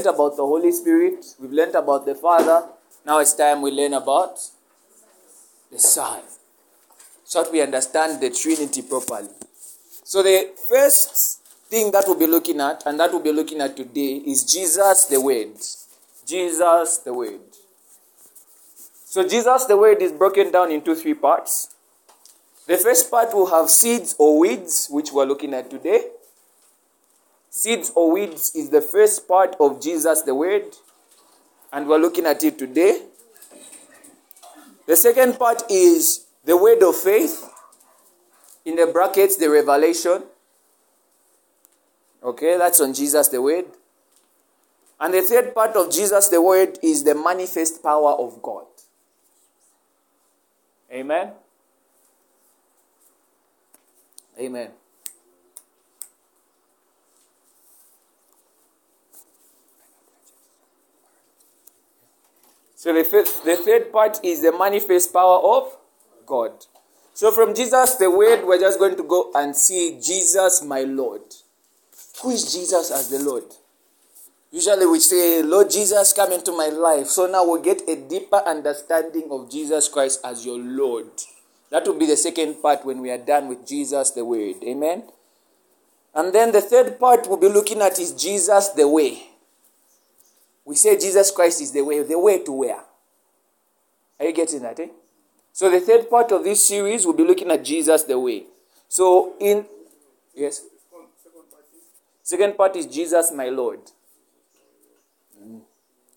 learned about the Holy Spirit, we've learned about the Father. Now it's time we learn about the Son. So that we understand the Trinity properly. So the first thing that we'll be looking at, and that we'll be looking at today, is Jesus the Word. Jesus the Word. So Jesus the Word is broken down into three parts. The first part will have seeds or weeds, which we're looking at today. Seeds or weeds is the first part of Jesus the Word, and we're looking at it today. The second part is the Word of faith, in the brackets, the revelation. Okay, that's on Jesus the Word. And the third part of Jesus the Word is the manifest power of God. Amen. Amen. So the, fifth, the third part is the manifest power of God. So from Jesus the Word, we're just going to go and see Jesus my Lord. Who is Jesus as the Lord? Usually we say, Lord Jesus, come into my life. So now we'll get a deeper understanding of Jesus Christ as your Lord. That will be the second part when we are done with Jesus the Word. Amen. And then the third part we'll be looking at is Jesus the way. We say Jesus Christ is the way. The way to where? Are you getting that? Eh? So the third part of this series we'll be looking at Jesus the way. So in yes. Second part is Jesus my Lord. Mm.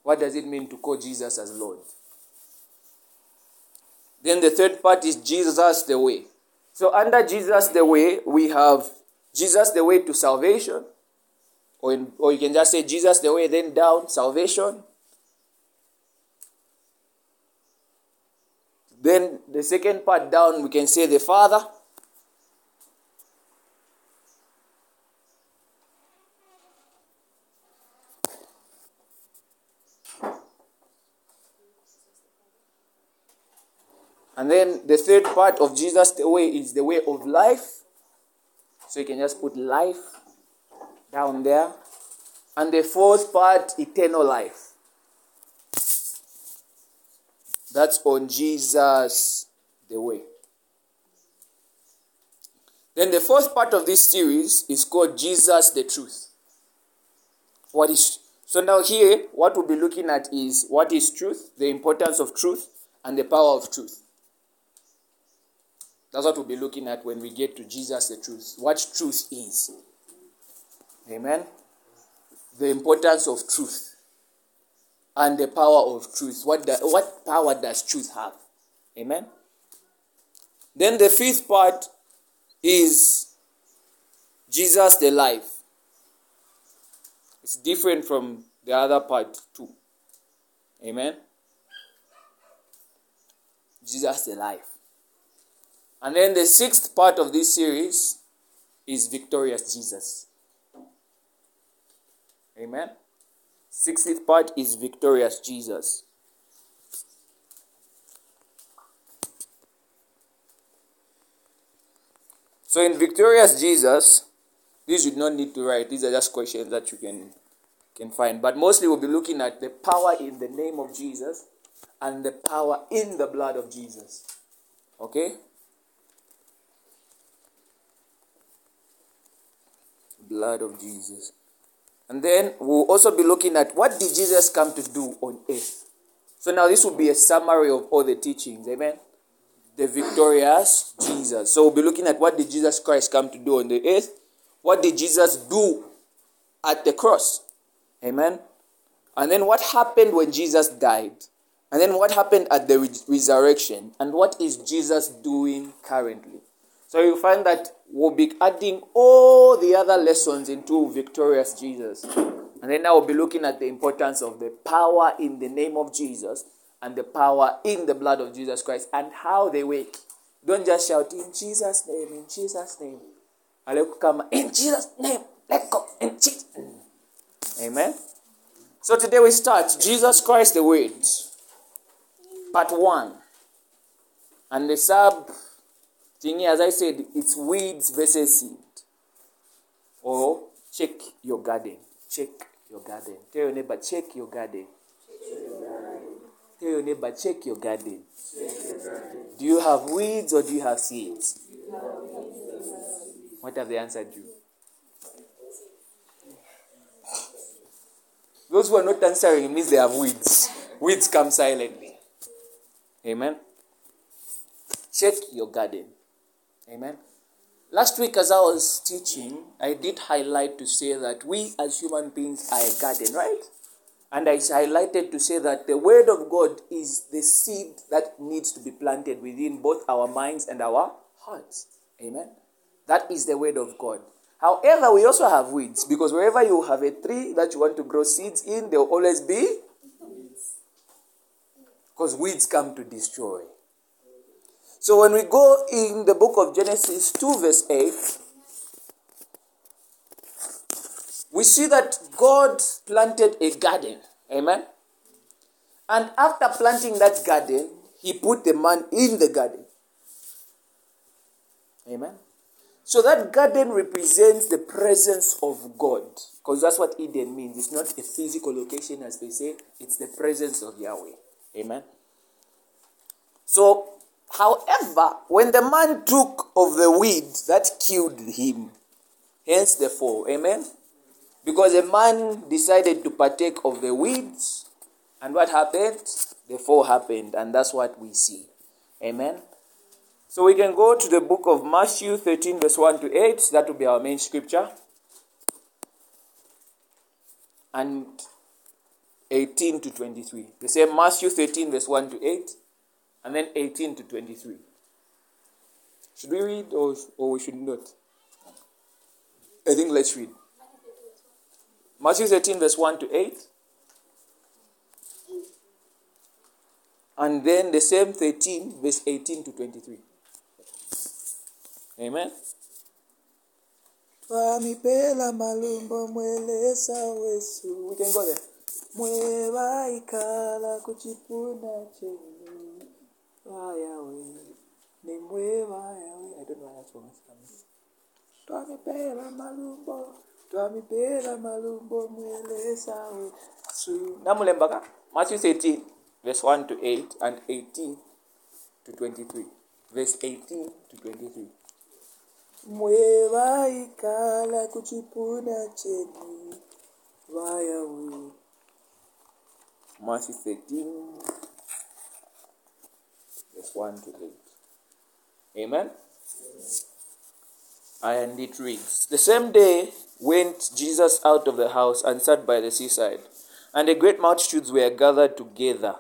What does it mean to call Jesus as Lord? Then the third part is Jesus the way. So under Jesus the way, we have Jesus the way to salvation. Or, in, or you can just say Jesus the way, then down, salvation. Then the second part down, we can say the Father. And then the third part of Jesus the way is the way of life. So you can just put life down there. And the fourth part, eternal life. That's on Jesus the way. Then the fourth part of this series is called Jesus the truth. What is so now here what we'll be looking at is what is truth, the importance of truth, and the power of truth. That's what we'll be looking at when we get to Jesus the truth. What truth is. Amen. The importance of truth and the power of truth. What, the, what power does truth have? Amen. Then the fifth part is Jesus the life. It's different from the other part too. Amen. Jesus the life. And then the sixth part of this series is Victorious Jesus. Amen. Sixth part is Victorious Jesus. So in Victorious Jesus, these you do not need to write. These are just questions that you can can find. But mostly we'll be looking at the power in the name of Jesus and the power in the blood of Jesus. Okay? Blood of Jesus. And then we'll also be looking at what did Jesus come to do on earth. So now this will be a summary of all the teachings. Amen. The victorious Jesus. So we'll be looking at what did Jesus Christ come to do on the earth? What did Jesus do at the cross? Amen. And then what happened when Jesus died? And then what happened at the re- resurrection? And what is Jesus doing currently? So you find that we'll be adding all the other lessons into victorious Jesus. And then now we'll be looking at the importance of the power in the name of Jesus and the power in the blood of Jesus Christ and how they work. Don't just shout in Jesus' name, in Jesus' name. Come in Jesus' name. Let go in Jesus. name. Amen. So today we start Jesus Christ the Word, part one. And the sub thingy, as I said, it's weeds versus seed. Or check your garden. Check your garden. Tell your neighbor, check your garden. Tell your neighbor, check your garden. Do you have weeds or do you have seeds? What have they answered you? Those who are not answering means they have weeds. Weeds come silently. Amen. Check your garden. Amen. Last week, as I was teaching, I did highlight to say that we as human beings are a garden, right? And I highlighted to say that the Word of God is the seed that needs to be planted within both our minds and our hearts. Amen. That is the Word of God. However, we also have weeds because wherever you have a tree that you want to grow seeds in, there will always be because weeds come to destroy. So when we go in the book of Genesis 2, verse 8, we see that God planted a garden. Amen. And after planting that garden, he put the man in the garden. Amen. So that garden represents the presence of God. Because that's what Eden means. It's not a physical location, as they say, it's the presence of Yahweh. Amen. So However, when the man took of the weed, that killed him. Hence the fall. Amen? Because a man decided to partake of the weeds, and what happened? The fall happened, and that's what we see. Amen? So we can go to the book of Matthew 13, verse 1 to 8. That will be our main scripture. And 18 to 23. The same Matthew 13, verse 1 to 8 and then 18 to 23. Should we read or, or we should not? I think let's read. Matthew 13, verse 1 to 8. And then the same 13, verse 18 to 23. Amen. Twamipela malumbo mwelesa wesu. We can go there. Mwewa kuchipuna chenu. Yahweh. Nimwewa Yahweh. I don't know why that song is coming. Twamipela malumbo. Twamipela malumbo mwelesa wesu. Namulembaka. Matthew 13, verse 1 to 8 and 18 to 23. Verse 18 to 23. Mwewa ikala kuchipuna chenu. Yahweh. Matthew 13, 1 to 8. Amen? And it reads The same day went Jesus out of the house and sat by the seaside, and a great multitudes were gathered together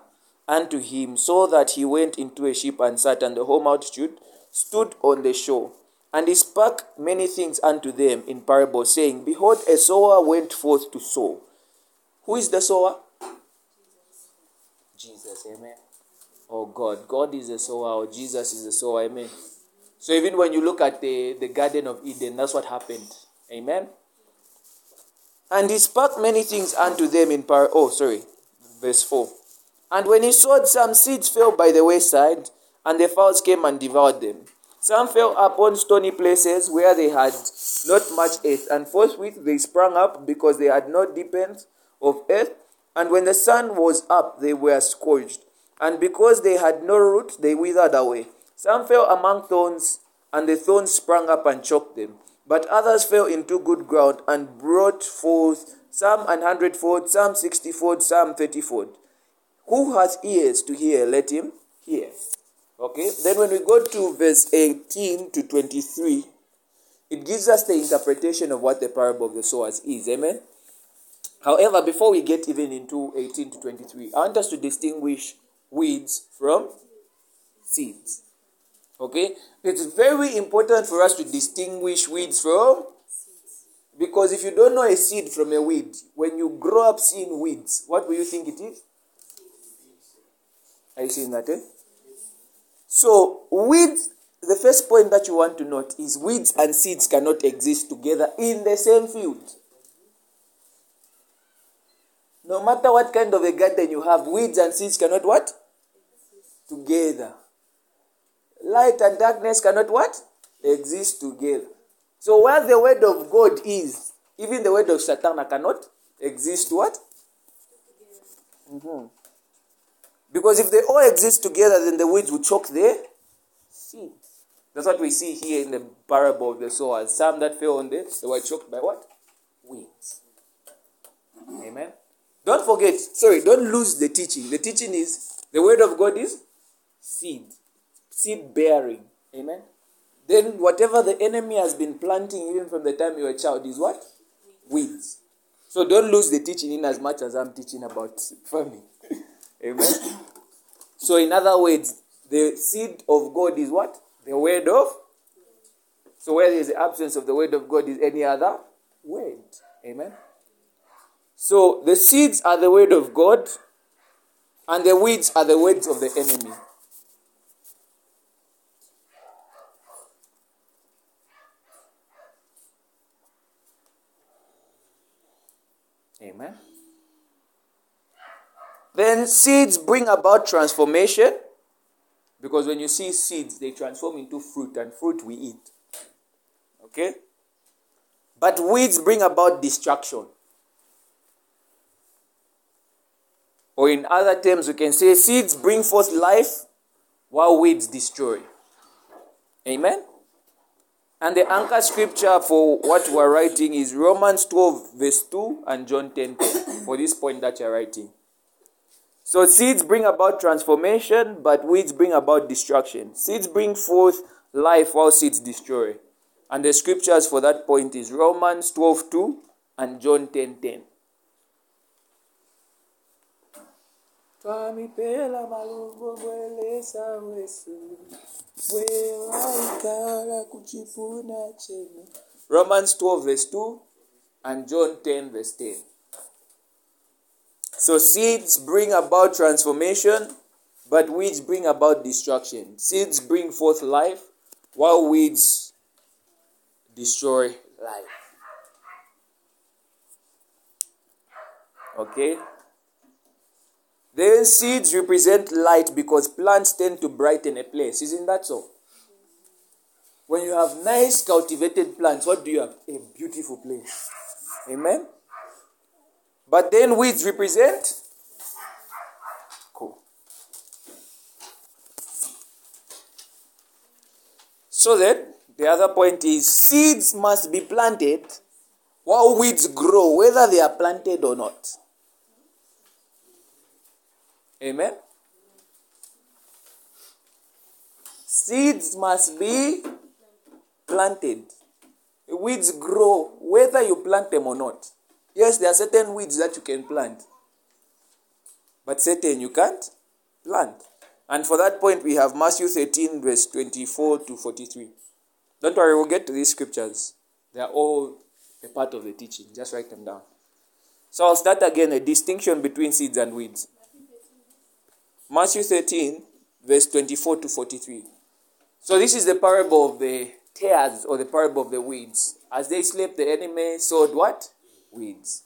unto him, so that he went into a ship and sat, and the whole multitude stood on the shore. And he spake many things unto them in parables, saying, Behold, a sower went forth to sow. Who is the sower? Jesus, amen. Oh God, God is the sower, or Jesus is the sower, amen. So even when you look at the, the Garden of Eden, that's what happened, amen. And he spoke many things unto them in par. Oh, sorry, verse 4. And when he sowed, some seeds fell by the wayside, and the fowls came and devoured them. Some fell upon stony places where they had not much earth, and forthwith they sprang up because they had no deepness of earth. And when the sun was up, they were scorched. And because they had no root, they withered away. Some fell among thorns, and the thorns sprang up and choked them. But others fell into good ground and brought forth some an hundredfold, some sixtyfold, some thirtyfold. Who has ears to hear, let him hear. Okay, then when we go to verse 18 to 23, it gives us the interpretation of what the parable of the sowers is. Amen. However, before we get even into 18 to 23, I want us to distinguish weeds from seeds. Okay? It's very important for us to distinguish weeds from because if you don't know a seed from a weed, when you grow up seeing weeds, what will you think it is? Are you seeing that? Eh? So, weeds, the first point that you want to note is weeds and seeds cannot exist together in the same field. No matter what kind of a garden you have, weeds and seeds cannot what? Together. Light and darkness cannot what? Exist together. So where the word of God is, even the word of Satan cannot exist what? Mhm. Because if they all exist together, then the weeds will choke the seed. That's what we see here in the parable of the sowers. Some that fell on this, they were choked by what? Weeds. Amen. Don't forget, sorry, don't lose the teaching. The teaching is the word of God is seed, seed bearing. Amen. Then whatever the enemy has been planting even from the time you were a child is what? Weeds. So don't lose the teaching in as much as I'm teaching about farming. Amen. So in other words, the seed of God is what? The word of. So where is the absence of the word of God is any other word. Amen. So the seeds are the word of God, and the weeds are the words of the enemy. Amen. Then seeds bring about transformation because when you see seeds, they transform into fruit, and fruit we eat. Okay? But weeds bring about destruction. Or, in other terms, we can say seeds bring forth life while weeds destroy. Amen? And the anchor scripture for what we're writing is Romans 12, verse 2, and John 10, 10 for this point that you're writing. So seeds bring about transformation, but weeds bring about destruction. Seeds bring forth life while seeds destroy. And the scriptures for that point is Romans 12 2 and John 10 10. twamipela malungo bwelesa wesu bwewaikala kuchipuna chenu romans 12 verse 2 and john 10 verse 10 so seeds bring about transformation but weeds bring about destruction seeds bring forth life while weeds destroy life okay then seeds represent light because plants tend to brighten a place. Isn't that so? When you have nice cultivated plants, what do you have? A beautiful place. Amen? But then weeds represent? Cool. So then, the other point is seeds must be planted while weeds grow, whether they are planted or not. Amen. Seeds must be planted. Weeds grow whether you plant them or not. Yes, there are certain weeds that you can plant, but certain you can't plant. And for that point, we have Matthew 13, verse 24 to 43. Don't worry, we'll get to these scriptures. They are all a part of the teaching. Just write them down. So I'll start again a distinction between seeds and weeds. Matthew 13, verse 24 to 43. So this is the parable of the tares or the parable of the weeds. As they slept, the enemy sowed what? Weeds.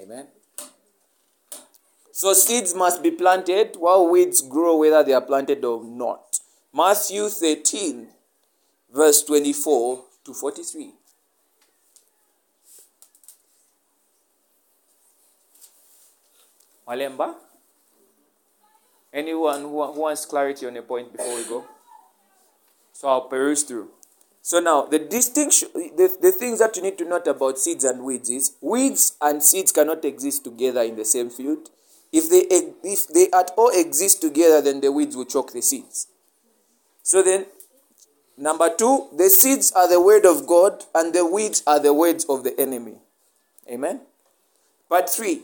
Amen. So seeds must be planted while weeds grow whether they are planted or not. Matthew 13, verse 24 to 43. Malemba? Anyone who, who wants clarity on a point before we go? So I'll peruse through. So now the distinction, the, the things that you need to note about seeds and weeds is weeds and seeds cannot exist together in the same field. If they if they at all exist together, then the weeds will choke the seeds. So then, number two, the seeds are the word of God, and the weeds are the words of the enemy. Amen. Part three,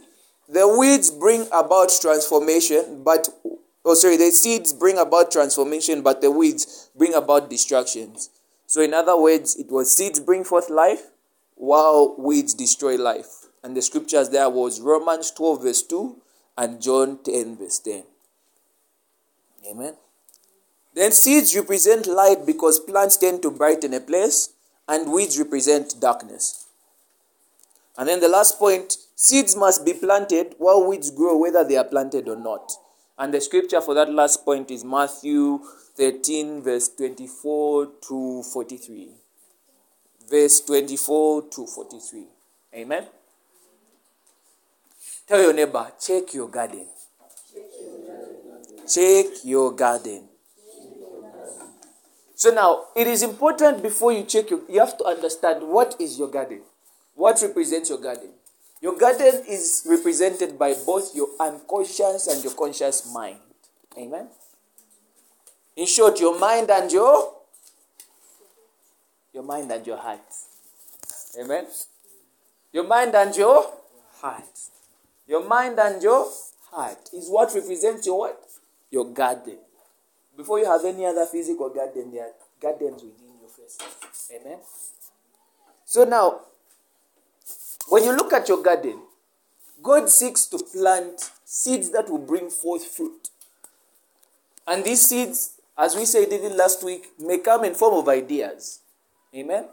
the weeds bring about transformation, but oh sorry, the seeds bring about transformation, but the weeds bring about distractions. So in other words, it was seeds bring forth life, while weeds destroy life. And the scriptures there was Romans 12 verse 2 and John 10 verse 10. Amen. Then seeds represent light because plants tend to brighten a place, and weeds represent darkness. And then the last point seeds must be planted while weeds grow, whether they are planted or not. And the scripture for that last point is Matthew 13, verse 24 to 43. Verse 24 to 43. Amen. Tell your neighbor, check your garden. Check your garden. So now, it is important before you check your, you have to understand what is your garden. What represents your garden? Your garden is represented by both your unconscious and your conscious mind. Amen. In short, your mind and your your mind and your heart. Amen. Your mind and your heart. Your mind and your heart is what represents your what? Your garden. Before you have any other physical garden, there are gardens within your face. Amen. So now, when you look at your garden, God seeks to plant seeds that will bring forth fruit. And these seeds, as we said even last week, may come in form of ideas. Amen.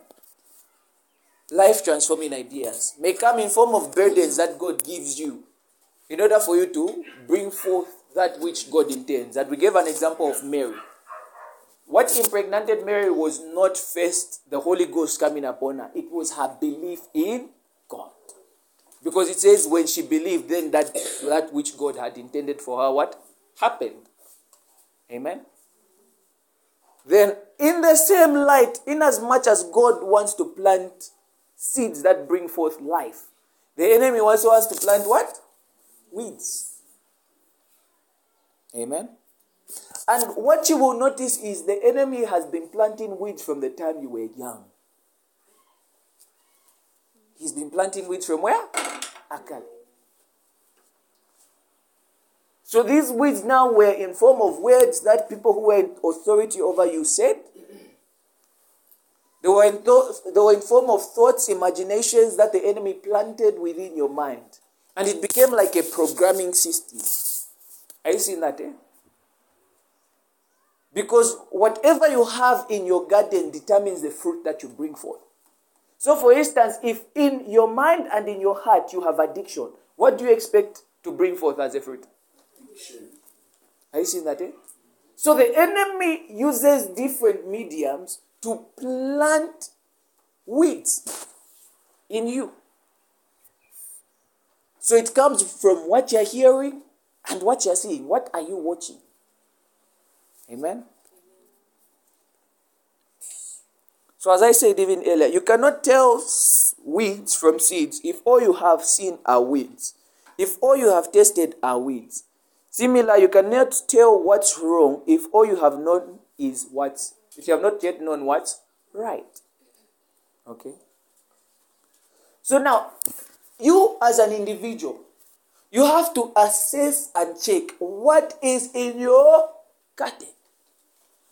Life transforming ideas may come in form of burdens that God gives you in order for you to bring forth that which God intends. That we gave an example of Mary. What impregnated Mary was not first the Holy Ghost coming upon her, it was her belief in God. Because it says when she believed, then that, that which God had intended for her, what happened? Amen. Then, in the same light, in as much as God wants to plant seeds that bring forth life, the enemy also wants to plant what? Weeds. Amen. And what you will notice is the enemy has been planting weeds from the time you were young. He's been planting weeds from where? Akali. So these weeds now were in form of words that people who were in authority over you said. They were, in th- they were in form of thoughts, imaginations that the enemy planted within your mind. And it became like a programming system. Are you seeing that? Eh? Because whatever you have in your garden determines the fruit that you bring forth. So, for instance, if in your mind and in your heart you have addiction, what do you expect to bring forth as a fruit? Addiction. Are you seeing that? Eh? So, the enemy uses different mediums to plant weeds in you. So, it comes from what you're hearing and what you're seeing. What are you watching? Amen. So, as I said even earlier, you cannot tell weeds from seeds if all you have seen are weeds, if all you have tasted are weeds. Similar, you cannot tell what's wrong if all you have known is what's, if you have not yet known what's right. Okay? So now, you as an individual, you have to assess and check what is in your garden.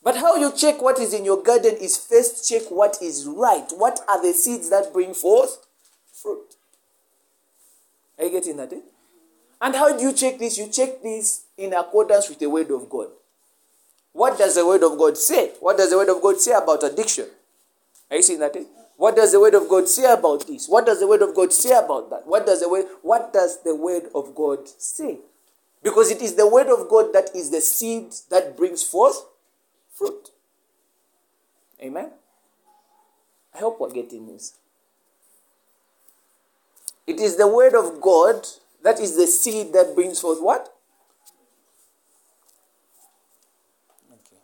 But how you check what is in your garden is first check what is right. What are the seeds that bring forth fruit? Are you getting that? Eh? And how do you check this? You check this in accordance with the word of God. What does the word of God say? What does the word of God say about addiction? Are you seeing that? Eh? What does the word of God say about this? What does the word of God say about that? What does the word what does the word of God say? Because it is the word of God that is the seed that brings forth fruit. Amen. I hope we're getting this. It is the word of God that is the seed that brings forth what? Okay.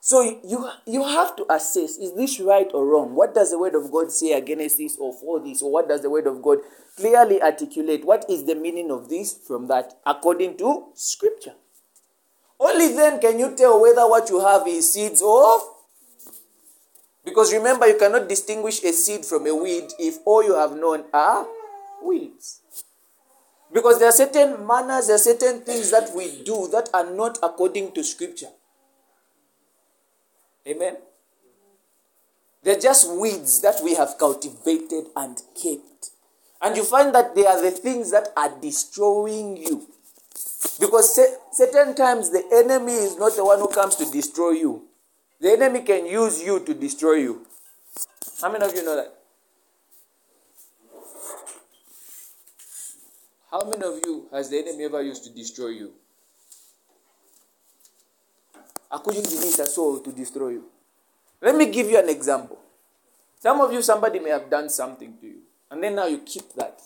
So you you have to assess is this right or wrong? What does the word of God say against this or for this? Or what does the word of God clearly articulate? What is the meaning of this from that according to scripture? Only then can you tell whether what you have is seeds or because remember you cannot distinguish a seed from a weed if all you have known are weeds. Because there are certain manners, there are certain things that we do that are not according to scripture. Amen. They're just weeds that we have cultivated and kept. And you find that they are the things that are destroying you. Because certain times the enemy is not the one who comes to destroy you. The enemy can use you to destroy you. How many of you know that? How many of you has the enemy ever used to destroy you? Akujininita soul to destroy you. Let me give you an example. Some of you, somebody may have done something to you, and then now you keep that.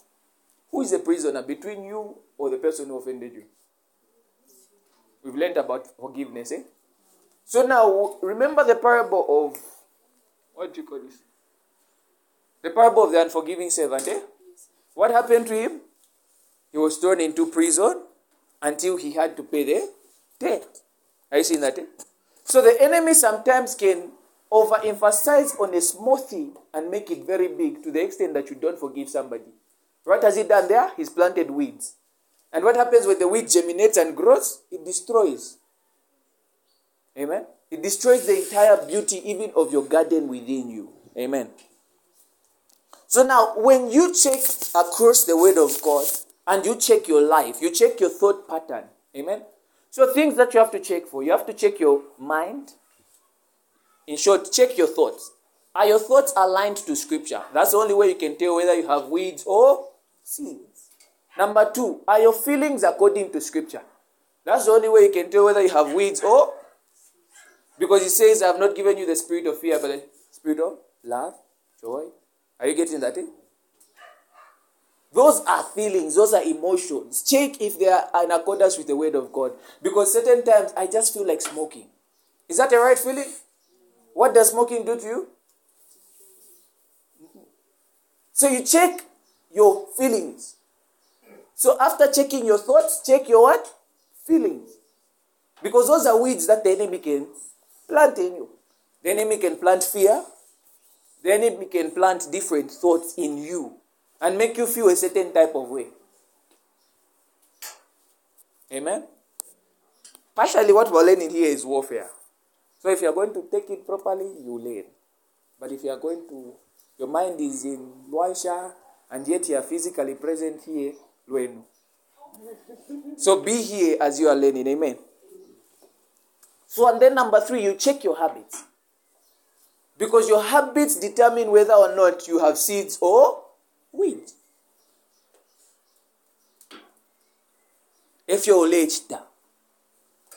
Who is the prisoner between you or the person who offended you? We've learned about forgiveness, eh? So now, remember the parable of what do you call this? The parable of the unforgiving servant, eh? What happened to him? He was thrown into prison until he had to pay the debt. Are you seeing that? Eh? So the enemy sometimes can overemphasize on a small thing and make it very big to the extent that you don't forgive somebody. What has he done there? He's planted weeds. And what happens when the weed germinates and grows? It destroys. Amen. It destroys the entire beauty even of your garden within you. Amen. So now, when you check across the Word of God and you check your life, you check your thought pattern. Amen. So, things that you have to check for you have to check your mind. In short, check your thoughts. Are your thoughts aligned to Scripture? That's the only way you can tell whether you have weeds or seeds. Number two, are your feelings according to Scripture? That's the only way you can tell whether you have weeds or. Because he says, I have not given you the spirit of fear, but the spirit of love, joy. Are you getting that? Eh? Those are feelings, those are emotions. Check if they are in accordance with the word of God. Because certain times I just feel like smoking. Is that the right feeling? What does smoking do to you? So you check your feelings. So after checking your thoughts, check your what? Feelings. Because those are weeds that the enemy can plant in you. The enemy can plant fear. The enemy can plant different thoughts in you and make you feel a certain type of way. Amen? Partially, what we're learning here is warfare. So, if you're going to take it properly, you learn. But if you're going to, your mind is in Luanshya and yet you are physically present here, So, be here as you are learning. Amen? So, and then number three, you check your habits. Because your habits determine whether or not you have seeds or weeds. If you're late,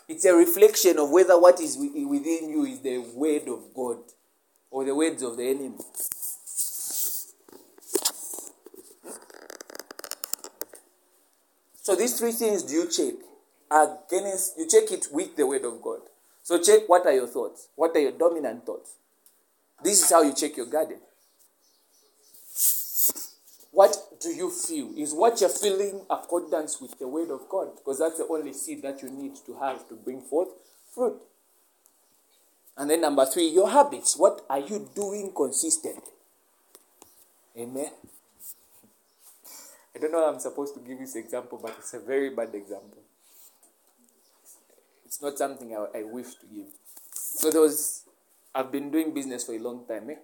it's a reflection of whether what is within you is the word of God or the words of the enemy. So these three things do you check? Against you check it with the word of God. So check what are your thoughts? What are your dominant thoughts? This is how you check your garden. What do you feel? Is what you're feeling accordance with the word of God? Because that's the only seed that you need to have to bring forth fruit. And then number three, your habits. What are you doing consistently? Amen. I don't know I'm supposed to give this example, but it's a very bad example. It's not something I, I wish to give. So there was I've been doing business for a long time. Eh?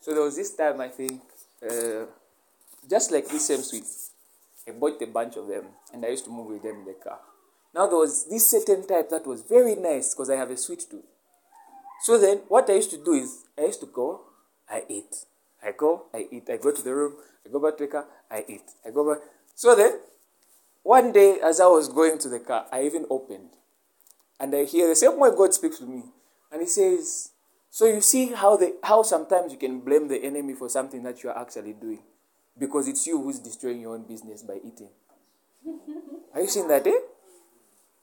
So there was this time I think, uh, just like this same sweets, I bought a bunch of them and I used to move with them in the car. Now there was this certain type that was very nice because I have a sweet tooth. So then what I used to do is I used to go, I eat. I go, I eat. I go to the room, I go back to the car, I eat. I go back. So then, one day as I was going to the car, I even opened. And I hear the same way God speaks to me. And he says, so you see how the how sometimes you can blame the enemy for something that you are actually doing. Because it's you who's destroying your own business by eating. Are you seeing that, eh?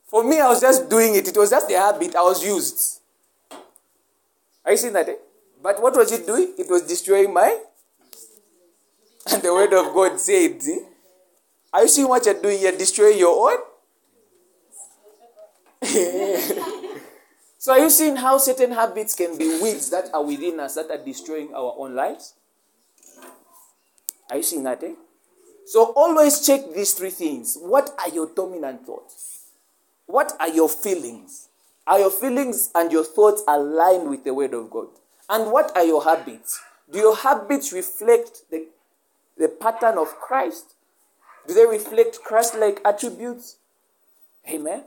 For me, I was just doing it. It was just a habit. I was used. Are you seeing that, eh? But what was it doing? It was destroying my. And the word of God said? Are you seeing what you're doing? You're destroying your own. So, are you seeing how certain habits can be weeds that are within us that are destroying our own lives? Are you seeing that? Eh? So, always check these three things. What are your dominant thoughts? What are your feelings? Are your feelings and your thoughts aligned with the Word of God? And what are your habits? Do your habits reflect the, the pattern of Christ? Do they reflect Christ like attributes? Amen.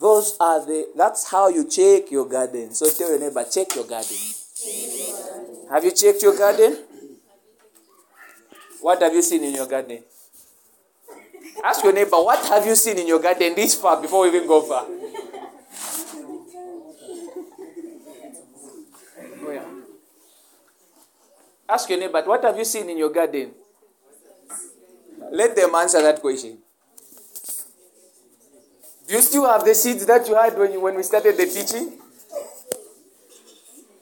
Those are the, that's how you check your garden. So tell your neighbor, check your garden. Have you checked your garden? What have you seen in your garden? Ask your neighbor, what have you seen in your garden this far before we even go far? Oh, yeah. Ask your neighbor, what have you seen in your garden? Let them answer that question. Do you still have the seeds that you had when, you, when we started the teaching?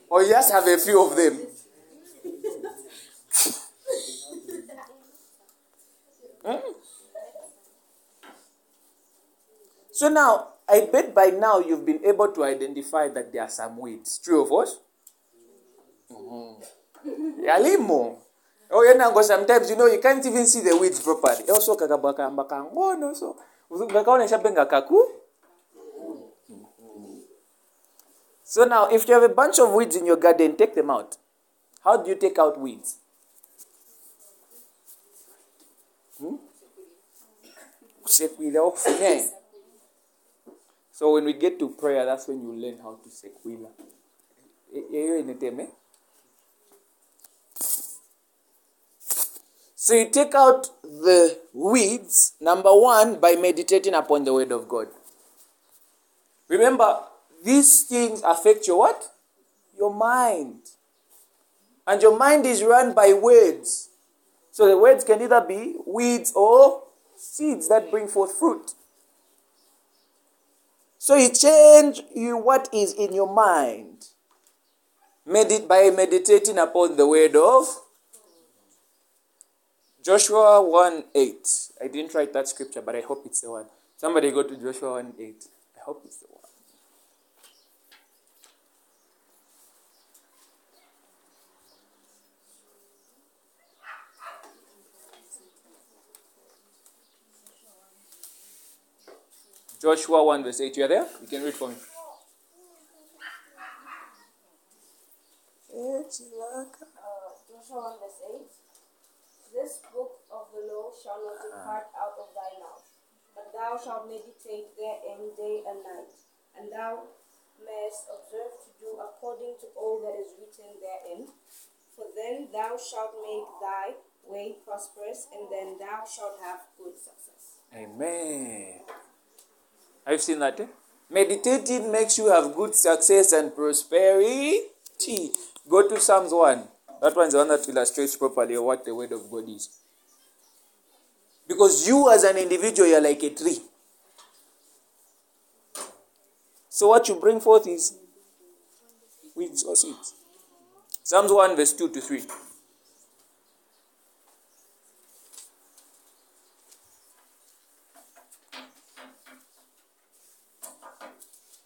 Or you just have a few of them? Hmm? So now, I bet by now you've been able to identify that there are some weeds. True of us? Mm-hmm. Yalimo. Oh, now, sometimes, you know, you can't even see the weeds properly. Also, kakabaka mbaka ngono, so. Kakaonesha benga kaku. So now, if you have a bunch of weeds in your garden, take them out. How do you take out weeds? Hmm? So when we get to prayer, that's when you learn how to sequila. So you take out the weeds, number one, by meditating upon the word of God. Remember, these things affect your what? Your mind. And your mind is run by words. So the words can either be weeds or seeds that bring forth fruit. So you change you what is in your mind. Medit by meditating upon the word of Joshua 1 8. I didn't write that scripture, but I hope it's the one. Somebody go to Joshua 1 8. I hope it's the one. Joshua 1 verse 8. You are there? You can read for me. Uh, Joshua 1 verse 8. This book of the law shall not depart out of thy mouth, but thou shalt meditate therein day and night, and thou mayest observe to do according to all that is written therein. For then thou shalt make thy way prosperous, and then thou shalt have good success. Amen. Have you seen that? Eh? Meditating makes you have good success and prosperity. Go to Psalms 1. That one's the one that illustrates properly what the word of God is. Because you as an individual, you're like a tree. So what you bring forth is weeds or seeds. Psalms 1 verse 2 to 3.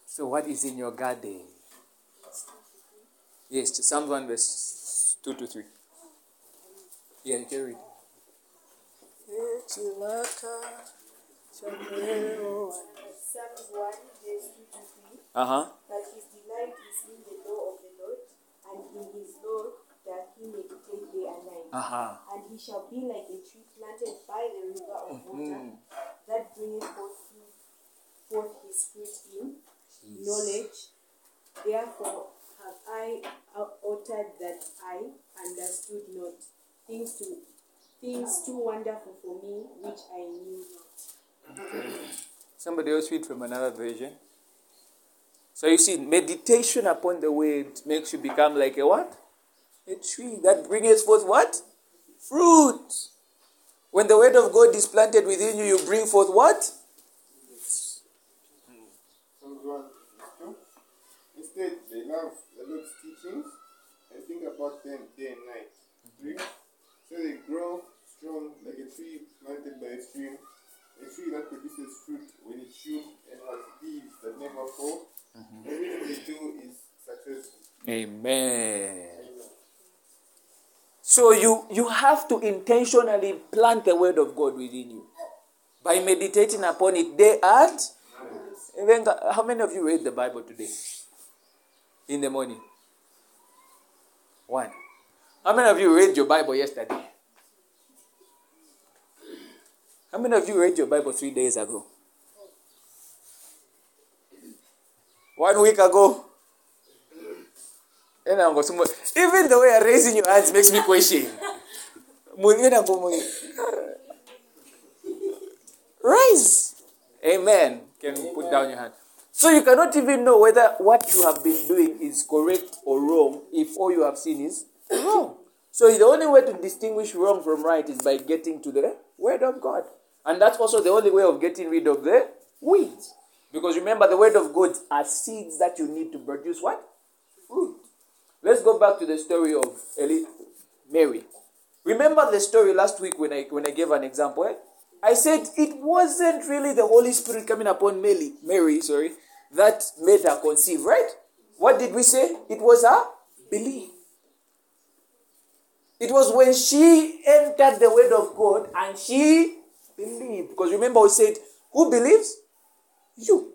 So, what is in your garden? Yes, Psalm 1 verse 2 to 3. Yeah, you can read. Psalms 1 verse 2 to 3. Uh huh. That his delight is in the law of the Lord, and in his law doth he meditate day and night. Uh huh. And he shall be like a tree planted by the river of water, that bringeth forth, fruit- forth his fruit in knowledge. Therefore have I uh, uttered that I understood not things to things too wonderful for me which I knew not. Somebody else read from another version. So you see, meditation upon the word makes you become like a what? A tree that brings forth what? Fruit. When the word of God is planted within you, you bring forth what? Psalms 1 verse 2. Instead, they love the Lord's teachings and think about them day and night. 3. So they grow strong like a tree planted by a stream, a tree that produces fruit when it should and has leaves that never fall. Mm-hmm. Everything they do is successful. Amen. So you, you have to intentionally plant the word of God within you by meditating upon it day and even how many of you read the Bible today? In the morning. One. How many of you read your Bible yesterday? How many of you read your Bible three days ago? One week ago? Even the way you're raising your hands makes me question. Rise. Amen. Can you put down your hand? So you cannot even know whether what you have been doing is correct or wrong if all you have seen is wrong. So the only way to distinguish wrong from right is by getting to the word of God. And that's also the only way of getting rid of the weeds. Because remember, the word of God are seeds that you need to produce what? Fruit. Let's go back to the story of Eli- Mary. Remember the story last week when I when I gave an example? eh? I said it wasn't really the Holy Spirit coming upon Mary, Mary, sorry, that made her conceive, right? What did we say? It was her belief. It was when she entered the word of God and she believed. Because remember, we said, who believes? You.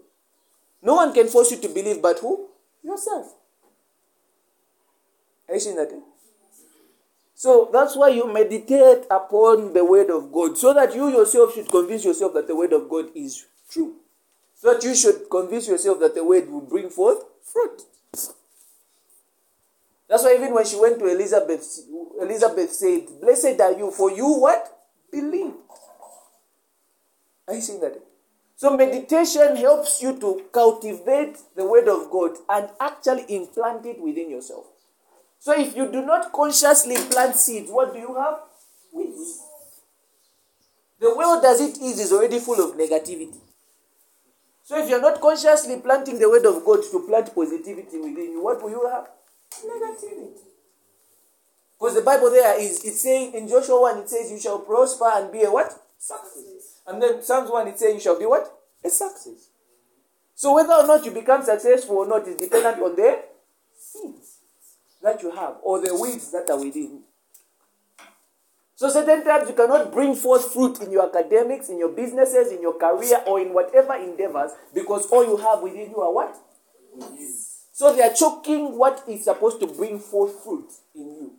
No one can force you to believe, but who? Yourself. Are you seeing that? eh? So that's why you meditate upon the word of God, so that you yourself should convince yourself that the word of God is true. So that you should convince yourself that the word will bring forth fruit. That's why even when she went to Elizabeth, Elizabeth said, Blessed are you, for you what? Believe. Are you seeing that? So meditation helps you to cultivate the word of God and actually implant it within yourself. So if you do not consciously plant seeds, what do you have? Weeds. The world as it is is already full of negativity. So if you're not consciously planting the word of God to plant positivity within you, what will you have? Negativity. Because the Bible there is it's saying in Joshua 1 it says you shall prosper and be a what? Success. And then Psalms 1 it says you shall be what? A success. So whether or not you become successful or not is dependent on the seeds that you have or the weeds that are within you. So certain times you cannot bring forth fruit in your academics, in your businesses, in your career, or in whatever endeavors because all you have within you are what? So they are choking what is supposed to bring forth fruit in you.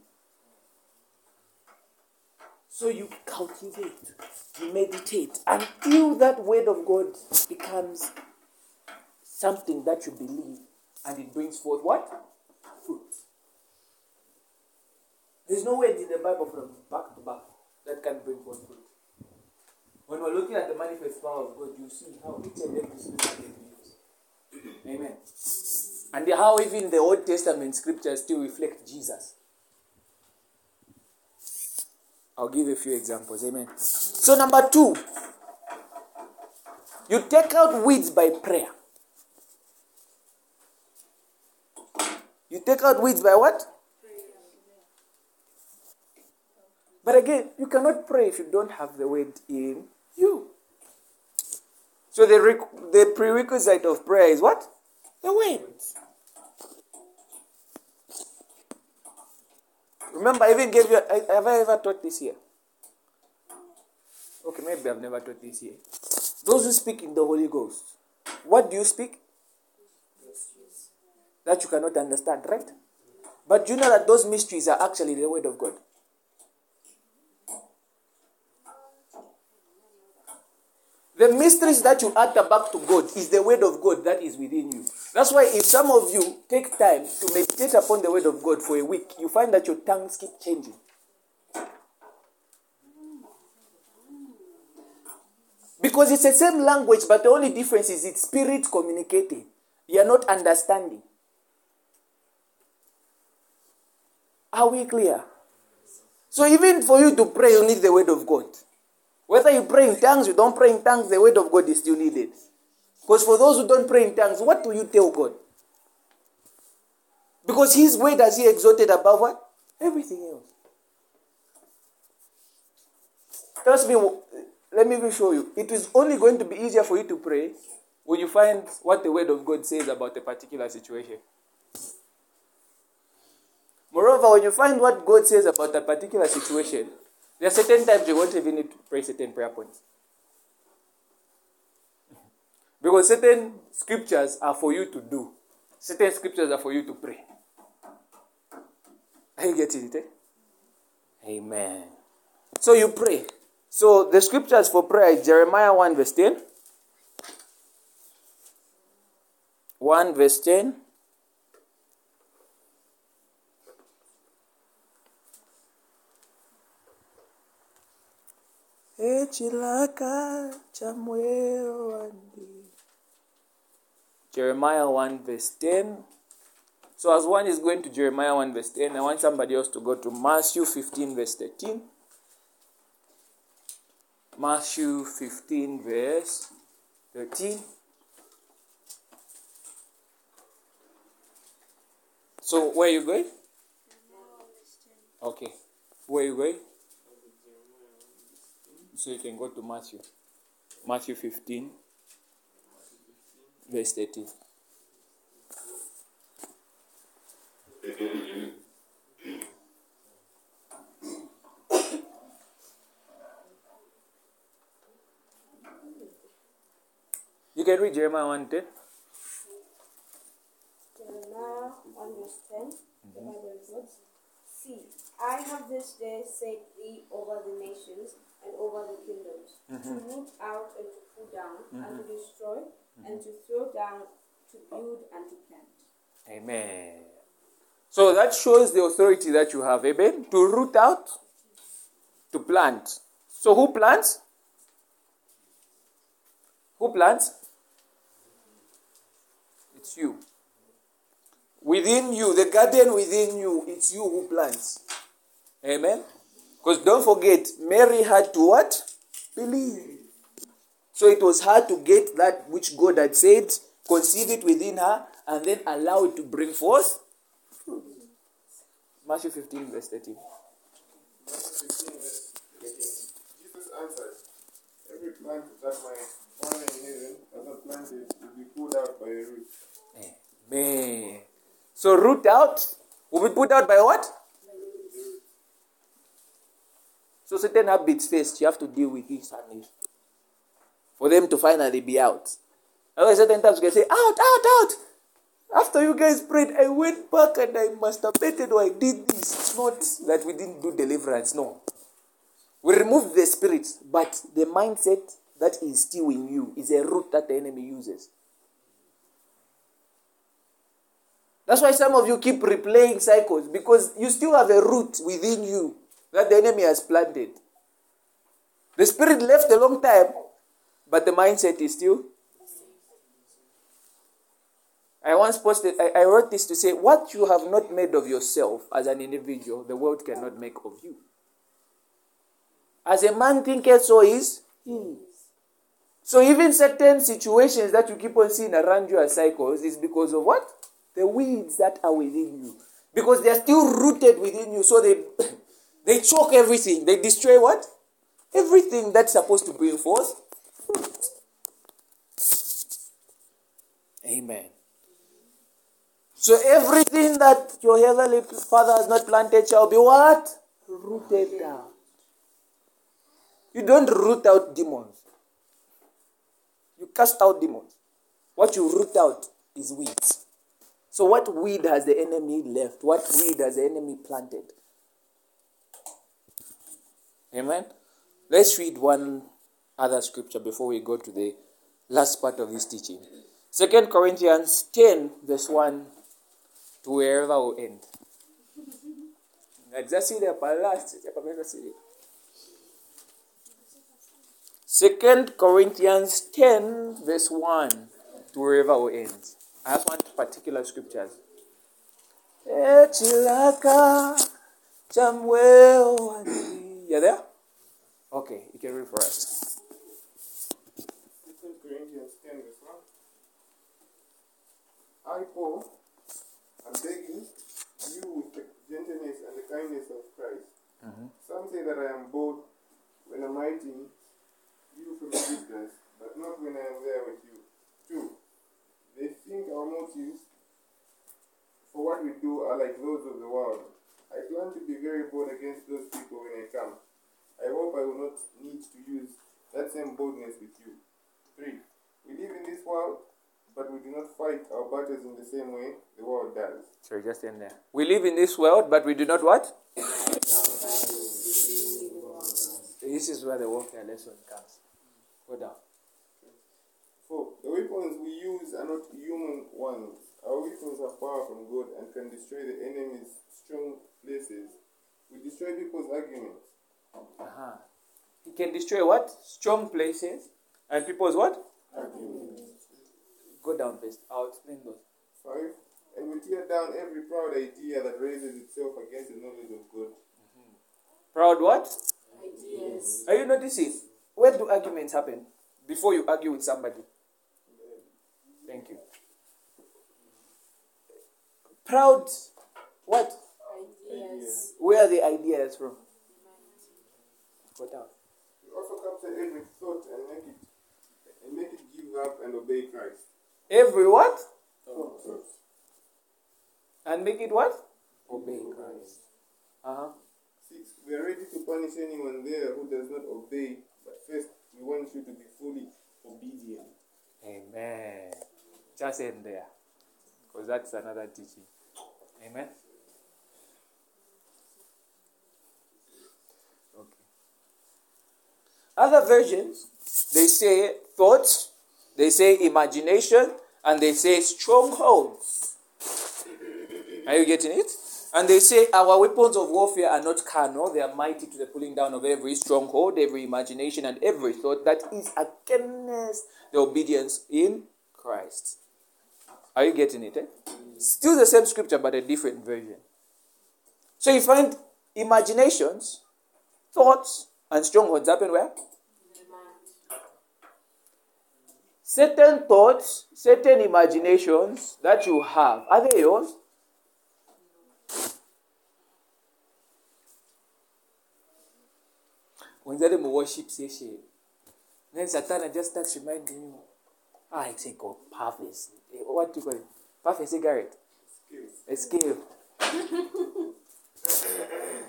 So you cultivate, you meditate until that word of God becomes something that you believe and it brings forth what? Fruit. There's no word in the Bible from back to back that can bring forth fruit. When we're looking at the manifest power of God, you see how each and every scripture can be used. Amen. And how even the Old Testament scriptures still reflect Jesus. I'll give a few examples. Amen. So, number two, you take out weeds by prayer. You take out weeds by what? But again, you cannot pray if you don't have the word in you. So the, the prerequisite of prayer is what? The word. Remember, I even gave you. I- Have I ever taught this here? Okay, maybe I've never taught this here. Those who speak in the Holy Ghost, what do you speak? That you cannot understand, right? But you know that those mysteries are actually the Word of God? The mysteries that you utter back to God is the word of God that is within you. That's why if some of you take time to meditate upon the word of God for a week, you find that your tongues keep changing. Because it's the same language, but the only difference is it's spirit communicating. You are not understanding. Are we clear? So even for you to pray, you need the word of God. Whether you pray in tongues, you don't pray in tongues, the word of God is still needed. Because for those who don't pray in tongues, what do you tell God? Because His word has He exalted above what? Everything else. Trust me, let me show you. It is only going to be easier for you to pray when you find what the word of God says about a particular situation. Moreover, when you find what God says about a particular situation, there are certain times you won't even need to pray certain prayer points. Because certain scriptures are for you to do, certain scriptures are for you to pray. Are you getting it? Eh? Amen. So you pray. So the scriptures for prayer Jeremiah 1 verse 10. 1 verse 10. Jeremiah 1 verse 10. So as one is going to Jeremiah 1 verse 10, I want somebody else to go to Matthew 15 verse 13. Matthew 15, verse 13. So, where are you going? Okay. Where are you going? So, you can go to Matthew. Matthew 15, verse 13. You can read Jeremiah 1 10. Jeremiah 1 verse 10, mm-hmm. the Bible records, See, I have this day set thee over the nations and over the kingdoms, mm-hmm. to root out and to pull down, and to mm-hmm. destroy, mm-hmm. and to throw down, to build and to plant. Amen. So that shows the authority that you have, amen? To root out, to plant. So who plants? Who plants? It's you. Within you, the garden within you, it's you who plants. Amen? Because don't forget, Mary had to what? Believe. So it was hard to get that which God had said, conceive it within her, and then allow it to bring forth fruit. Matthew 15, verse 13. Matthew 15, verse 18. Jesus answered, Every plant that my Father in heaven has not planted will be pulled out by the root. Amen. So root out will be put out by what? So certain habits first, you have to deal with this and this. For them to finally be out. Otherwise, certain times you can say, out, out, out. After you guys prayed, I went back and I masturbated or I did this. It's not that we didn't do deliverance, no. We removed the spirit, but the mindset that is still in you is a root that the enemy uses. That's why some of you keep replaying cycles because you still have a root within you that the enemy has planted. The spirit left a long time, but the mindset is still. I once posted, I, I wrote this to say, what you have not made of yourself as an individual, the world cannot make of you. As a man thinketh, so is he. So even certain situations that you keep on seeing around you as cycles is because of what? The weeds that are within you. Because they are still rooted within you. So they they choke everything. They destroy what? Everything that's supposed to bring forth. Amen. So everything that your heavenly Father has not planted shall be what? Rooted down. You don't root out demons. You cast out demons. What you root out is weeds. So, what weed has the enemy left? What weed has the enemy planted? Amen. Let's read one other scripture before we go to the last part of this teaching. Second Corinthians 10, verse 1 to wherever we end. Second Corinthians 10, verse 1 to wherever we end. I have one particular scripture. You there? Okay, you can read for us. 2 Corinthians 10, verse 1. I, Paul, am begging you with the gentleness and the kindness of Christ. Mm-hmm. Some say that I am bold when I'm writing you from a distance, but not when I am there with you. Two, they think our motives for what we do are like those of the world. I plan to be very bold against those people when I come. I hope I will not need to use that same boldness with you. Three, we live in this world, but we do not fight our battles in the same way the world does. Sorry, just end there. We live in this world, but we do not what? This is where the warfare lesson comes. Go down. Four, the weapons we use are not human ones. Our weapons are far from God and can destroy the enemy's strong places. We destroy people's arguments. Uh-huh. He can destroy what? Strong places. And people's what? Go down first. I'll explain those. Sorry? and we tear down every proud idea that raises itself against the knowledge of God. Proud what? Ideas. Are you noticing? where do arguments happen? Before you argue with somebody. Thank you. Proud. What? Ideas. Where are the ideas from? What else? You also capture every thought and make it and make it give up and obey Christ. Every what? Thought, thoughts. And make it what? Obey Christ. Uh-huh. Six, we are ready to punish anyone there who does not obey, but first we want you to be fully obedient. Amen. Just end there. Because that's another teaching. Amen. Other versions, they say thoughts, they say imagination, and they say strongholds. Are you getting it? And they say our weapons of warfare are not carnal, they are mighty to the pulling down of every stronghold, every imagination, and every thought that is against the obedience in Christ. Are you getting it? Eh? Still the same scripture, but a different version. So you find imaginations, thoughts, and strongholds happen where? Certain thoughts, certain imaginations that you have, are they yours? When they're in worship session, then Satan just starts reminding you, ah, I say God, eh, what do you call it? A cigarette, a scale.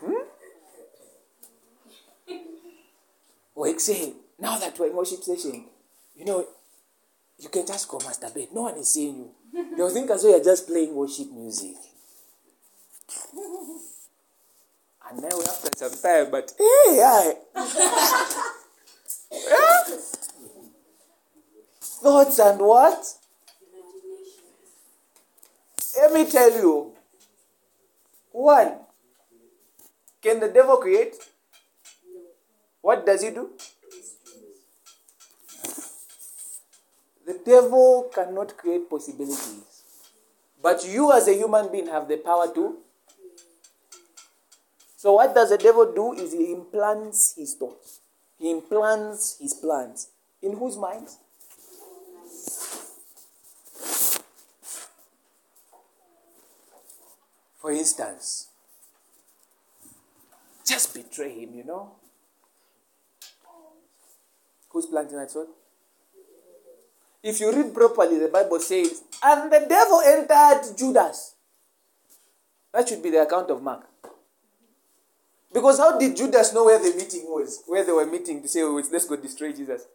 hmm? Or say, now that we're in worship session, you know, you can just go masturbate. No one is seeing you. They'll think as though you're just playing worship music. And then we after some time, but hey, I. Yeah? Thoughts and what? Let me tell you. One, can the devil create? What does he do? The devil cannot create possibilities. But you, as a human being, have the power to. So, what does the devil do? Is he implants his thoughts, he implants his plans. In whose minds? For instance, just betray him, you know? Who's planting that thought? If you read properly, the Bible says, and the devil entered Judas. That should be the account of Mark. Because how did Judas know where the meeting was? Where they were meeting to say, oh, let's go destroy Jesus?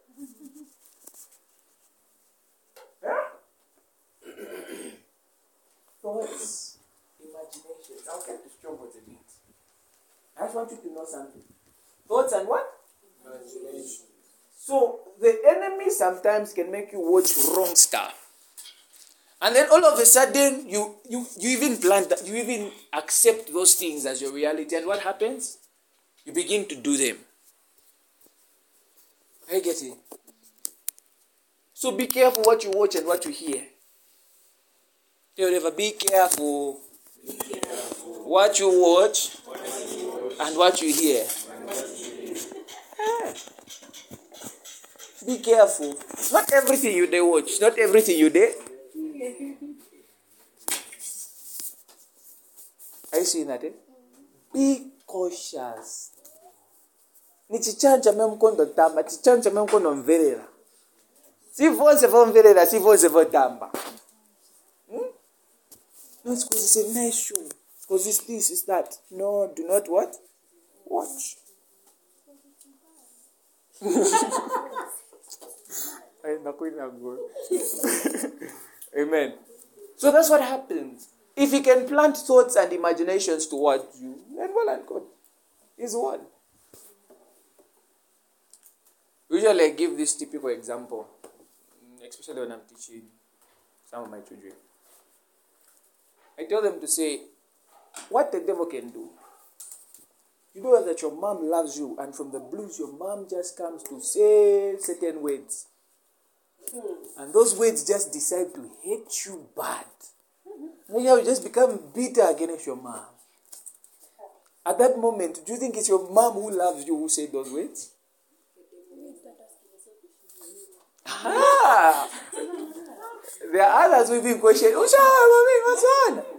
Thoughts, imagination. I'll get to strongholds a bit. I just want you to know something. Thoughts and what? Imagination. So the enemy sometimes can make you watch wrong stuff. And then all of a sudden you you, you even plan that you even accept those things as your reality. And what happens? You begin to do them. Are you getting? So be careful what you watch and what you hear. Tell never be careful what you watch and what you hear. Ah. Be careful. Not everything you they watch, not everything you they. Are you seeing that? Eh? Be cautious. Ni chichanja memkondo tamba, chichanja memkondo mverera. Si vonse vomverera, si vonse votamba. Hmm? No, it's because it's a nice show. Because it's this, it's that. No, do not what? Watch. Amen. So that's what happens. If he can plant thoughts and imaginations towards you, then well and good. He's one. Usually I give this typical example, especially when I'm teaching some of my children. I tell them to say, what the devil can do. You know that your mom loves you, and from the blues, your mom just comes to say certain words. Hmm. And those words just decide to hate you bad. Mm-hmm. And you just become bitter against your mom. At that moment, do you think it's your mom who loves you who said those words? Ah! there are others who've been questioned. Usha, mommy, what's on?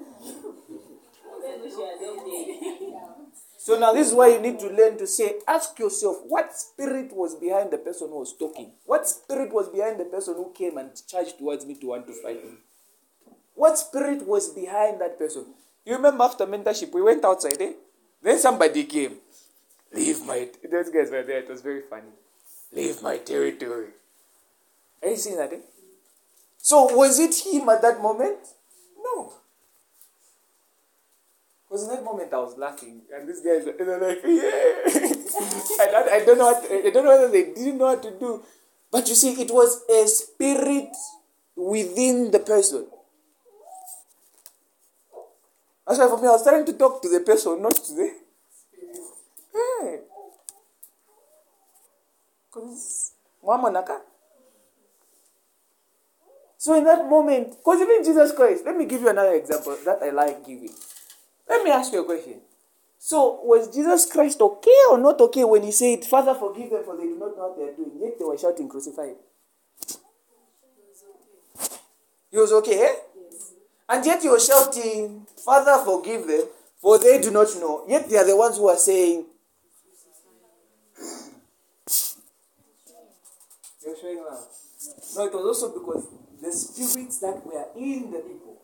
So now this is why you need to learn to say, ask yourself, what spirit was behind the person who was talking? What spirit was behind the person who came and charged towards me to want to fight me? What spirit was behind that person? You remember after mentorship, we went outside, eh? Then somebody came. Leave my those guys were there, it was very funny. Leave my territory. Are you seeing that? Eh? So was it him at that moment? No. In that moment I was laughing, and these guys they're like, yeah. I, don't, I don't know what I don't know whether they didn't know what to do, but you see, it was a spirit within the person. That's why for me, I was trying to talk to the person, not to the. Hey. So in that moment, because even Jesus Christ, let me give you another example that I like giving. Let me ask you a question. So was Jesus Christ okay or not okay when he said, Father, forgive them for they do not know what they are doing? Yet they were shouting, crucify him. He was okay, eh? And yet he was shouting, Father, forgive them, for they do not know. Yet they are the ones who are saying, You're showing love. No, it was also because the spirits that were in the people.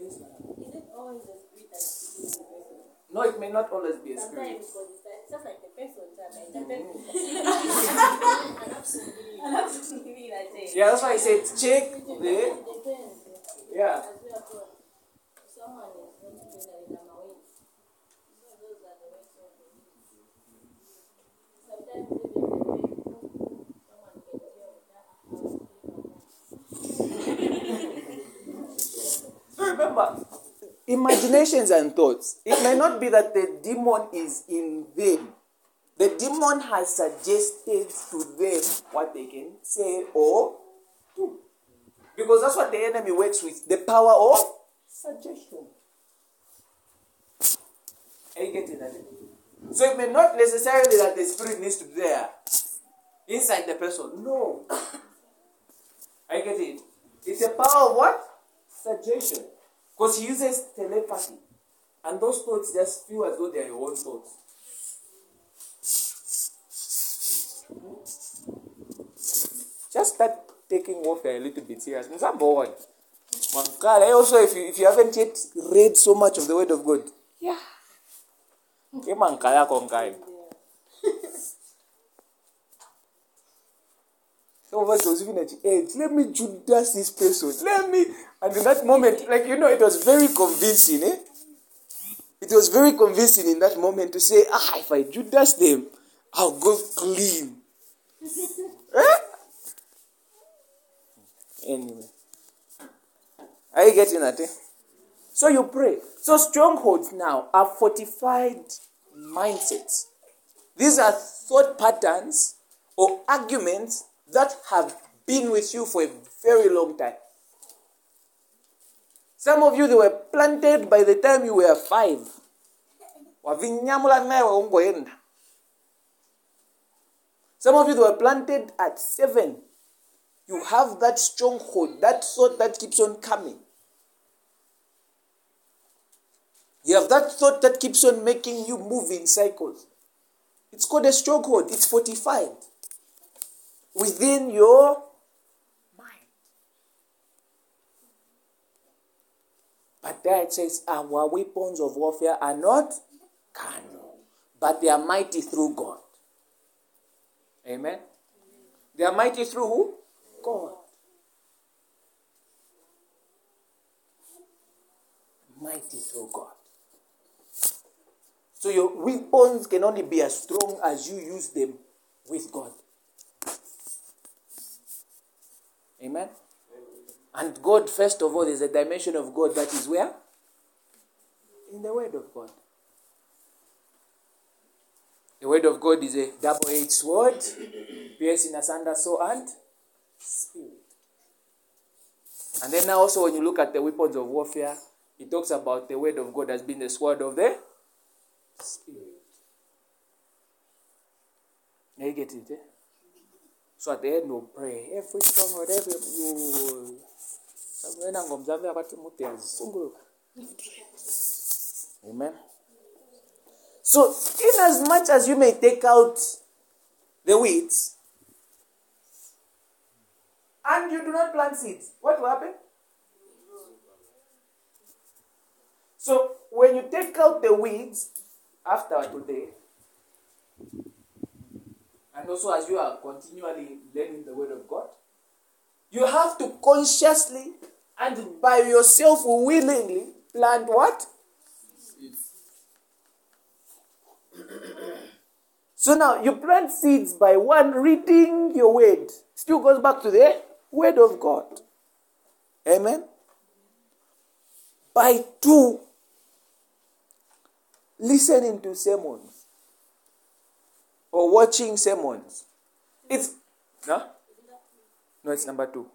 Is it always the spirit that is in the person? No, it may not always be a spirit. Sometimes it's just like the person, sometimes the mm-hmm. person. And absolutely, and absolutely, like say. Yeah, that's why I said check the. Yeah. As we are told, if someone is not doing that in our way, so those are the ways of the Sometimes even the way someone can tell that So remember, imaginations and thoughts. It may not be that the demon is in them. The demon has suggested to them what they can say or do. Because that's what the enemy works with the power of suggestion. Are you getting that? So it may not necessarily that the spirit needs to be there inside the person. No. I get it. It's a power of what? Suggestion. Because he uses telepathy. And those thoughts just feel as though they are your own thoughts. Just start taking warfare a little bit serious. Number one. Also if you, if you haven't yet read so much of the word of God, yeah. Some of us was even at the edge. Let me Judas this person. Let me. And in that moment, like, you know, it was very convincing, eh? It was very convincing in that moment to say, ah, if I Judas them, I'll go clean. eh? Anyway. Are you getting that? Eh? So you pray. So strongholds now are fortified mindsets. These are thought patterns or arguments that have been with you for a very long time. Some of you, they were planted by the time you were five. Some of you, they were planted at seven. You have that stronghold, that thought that keeps on coming. You have that thought that keeps on making you move in cycles. It's called a stronghold. It's fortified within your mind. But there it says, Our weapons of warfare are not carnal, but they are mighty through God. Amen. They are mighty through who? God. Mighty through God. So your weapons can only be as strong as you use them with God. Amen. And God, first of all, there's a dimension of God that is where? In the Word of God. The Word of God is a double edged sword, piercing asunder soul and spirit. And then now, also, when you look at the weapons of warfare, it talks about the Word of God as being the sword of the Spirit. Now you get it, eh? So at the end we'll pray. Every song, whatever you amen. So in as much as you may take out the weeds and you do not plant seeds what will happen? So when you take out the weeds after today and also as you are continually learning the word of god you have to consciously and by yourself willingly plant what? So now you plant seeds by one reading your word. Still goes back to the word of God. Amen. By two, listening to sermons or watching sermons. It's no? No, it's number two.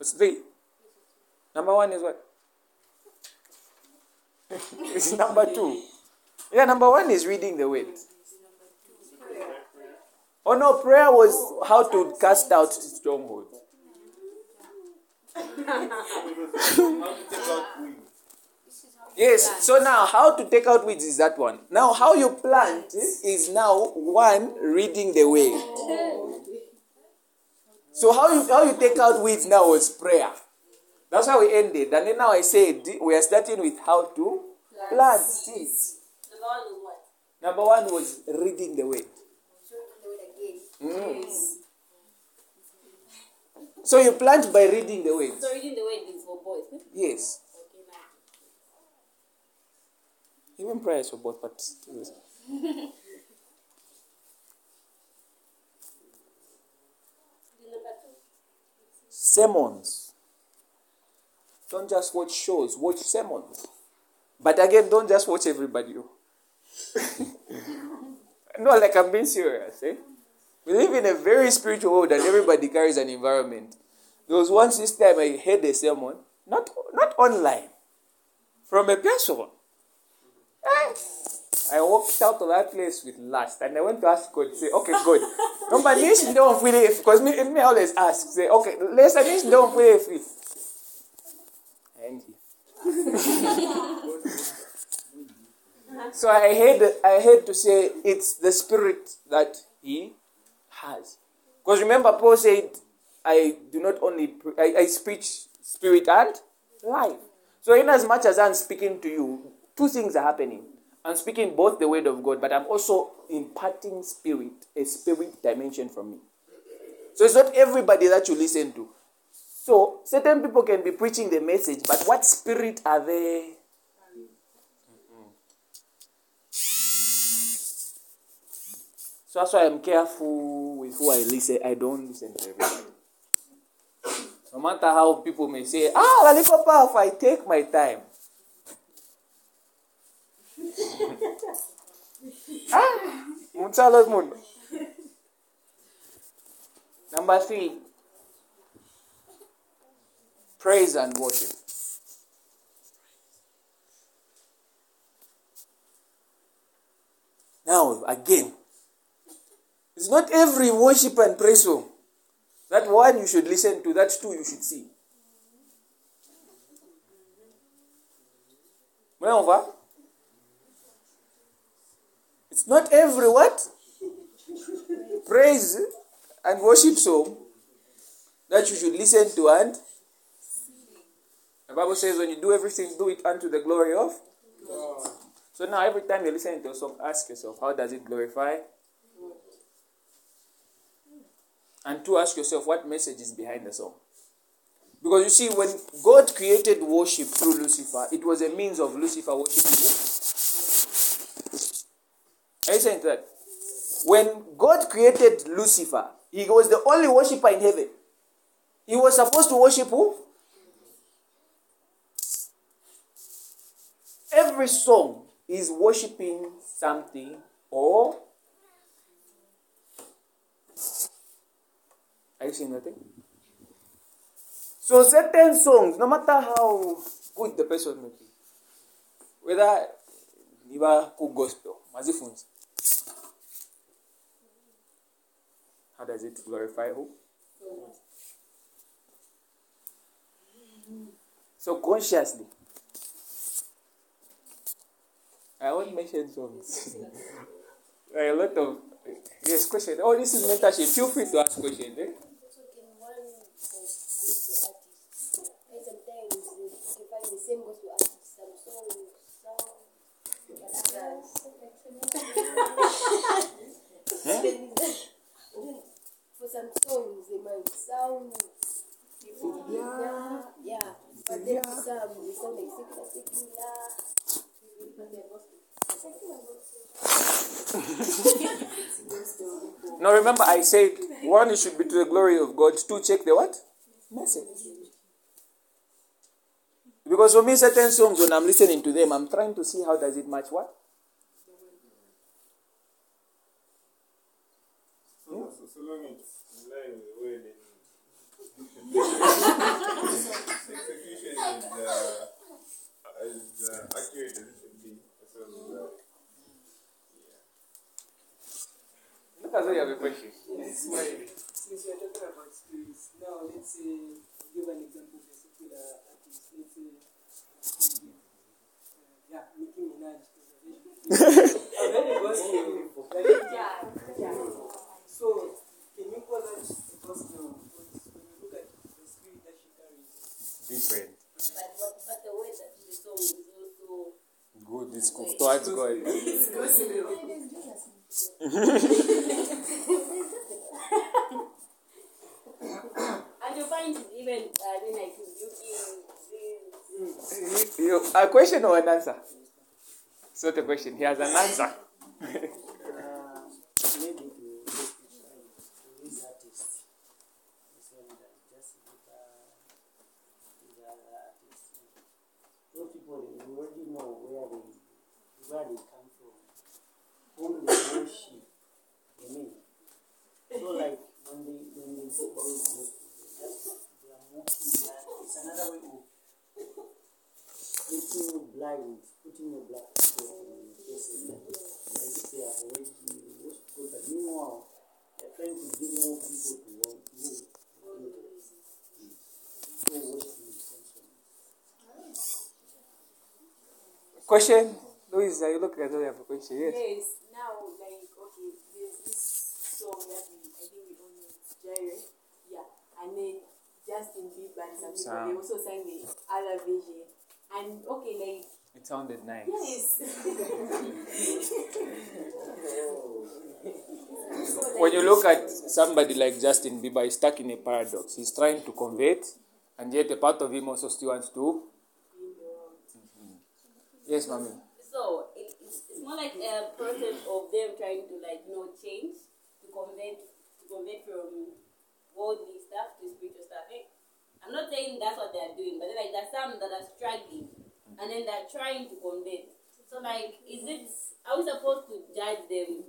It's three. Number one is what? it's number two. Yeah, number one is reading the word. Oh no, prayer was how to cast out strongholds. How to take out weeds. Yes, so now how to take out weeds is that one. Now, how you plant is now one reading the way. So how you how you take out weeds now was prayer. That's how we ended. And then now I said we are starting with how to plant seeds. Number one was what? Number one was reading the way. Mm. So you plant by reading the way. So reading the word is for boys. Yes. Okay, now. Even prayers for both, number sermons. Don't just watch shows, watch sermons. But again, don't just watch everybody. no, like I'm being serious. Eh? We live in a very spiritual world and everybody carries an environment. There was once this time I heard a sermon, not, not online, from a person. I walked out of that place with lust and I went to ask God, say, okay, God, number this don't feel it because me, me always ask, say, okay, let's this don't feel it. You. so I had I had to say it's the spirit that he has. Because remember, Paul said, I do not only pre- I, I speak spirit and life. So in as much as I'm speaking to you, two things are happening. I'm speaking both the word of God, but I'm also imparting spirit, a spirit dimension from me. So it's not everybody that you listen to. So certain people can be preaching the message, but what spirit are they? So that's why I'm careful with who I listen. I don't listen to everybody. No matter how people may say, ah, Lollipop, if I take my time. Ah, Mutsalos Mundo. Number three, praise and worship. Now, again, it's not every worship and praise song. That one you should listen to, that two you should see. Over? It's not every what? Praise and worship song that you should listen to and the Bible says when you do everything, do it unto the glory of. So now every time you're listening to a song, ask yourself, how does it glorify? And to ask yourself, what message is behind the song? Because you see, when God created worship through Lucifer, it was a means of Lucifer worshiping? Are you that? When God created Lucifer, he was the only worshiper in heaven. He was supposed to worship who? Every song is worshiping something or. Are you saying nothing? So certain songs, no matter how good the person may be, whether niba ku gospel, mazifunzi, how does it glorify who? So consciously. I won't mention songs. A lot of yes question. Oh, this is mentorship. Feel free to ask questions. Eh? So can one of gospel artists, and sometimes they, they find the same gospel artist, some songs sound, but others. For some songs, they might sound yeah, yeah, but then for some, they sound like secular, secular. But they're gospel. Secular gospel. No, remember I said one it should be to the glory of God. Two, check the what? Message. Because for me, certain songs when I'm listening to them, I'm trying to see how does it match what? So, so, so long it's in line with the word and execution is uh, as uh, accurate as it should be. So, uh, yeah. Look you have a since we are talking about now let's give an example yeah. Like, so, can you call that gospel? Because when you look at the spirit that she carries, Different. But, what, but the way that the song is also Good. It's towards God. it's gospel. And you find it even, uh, I mean, like, looking, this, You, a question or an answer? It's not a question. He has an answer. Uh, maybe to to his artist. This one that just with uh, with other artists. Those people they already know where they where they come from, whom they worship. You mean? So like when they when they get those they are mocking that. It's another way of making you blind, putting your black people in your faces. Like they are already worship God, but meanwhile they're trying to give more people to want go same. Question? Louise, are you looking as though you have a? Yes. Yes, now like okay, there's this song that we I think we all know it's Yeah. And then Justin Bieber and some people Sam. they also sang the other version. And okay, like It sounded nice. yes. When you look at somebody like Justin Bieber, he's stuck in a paradox. He's trying to convert, and yet a part of him also still wants to. Yes, mommy. So it, it's, it's more like a process of them trying to like you know change to convert to convert from worldly stuff to spiritual stuff. Eh? I'm not saying that's what they're doing, but like there's some that are struggling and then they're trying to convert. So like is it are we supposed to judge them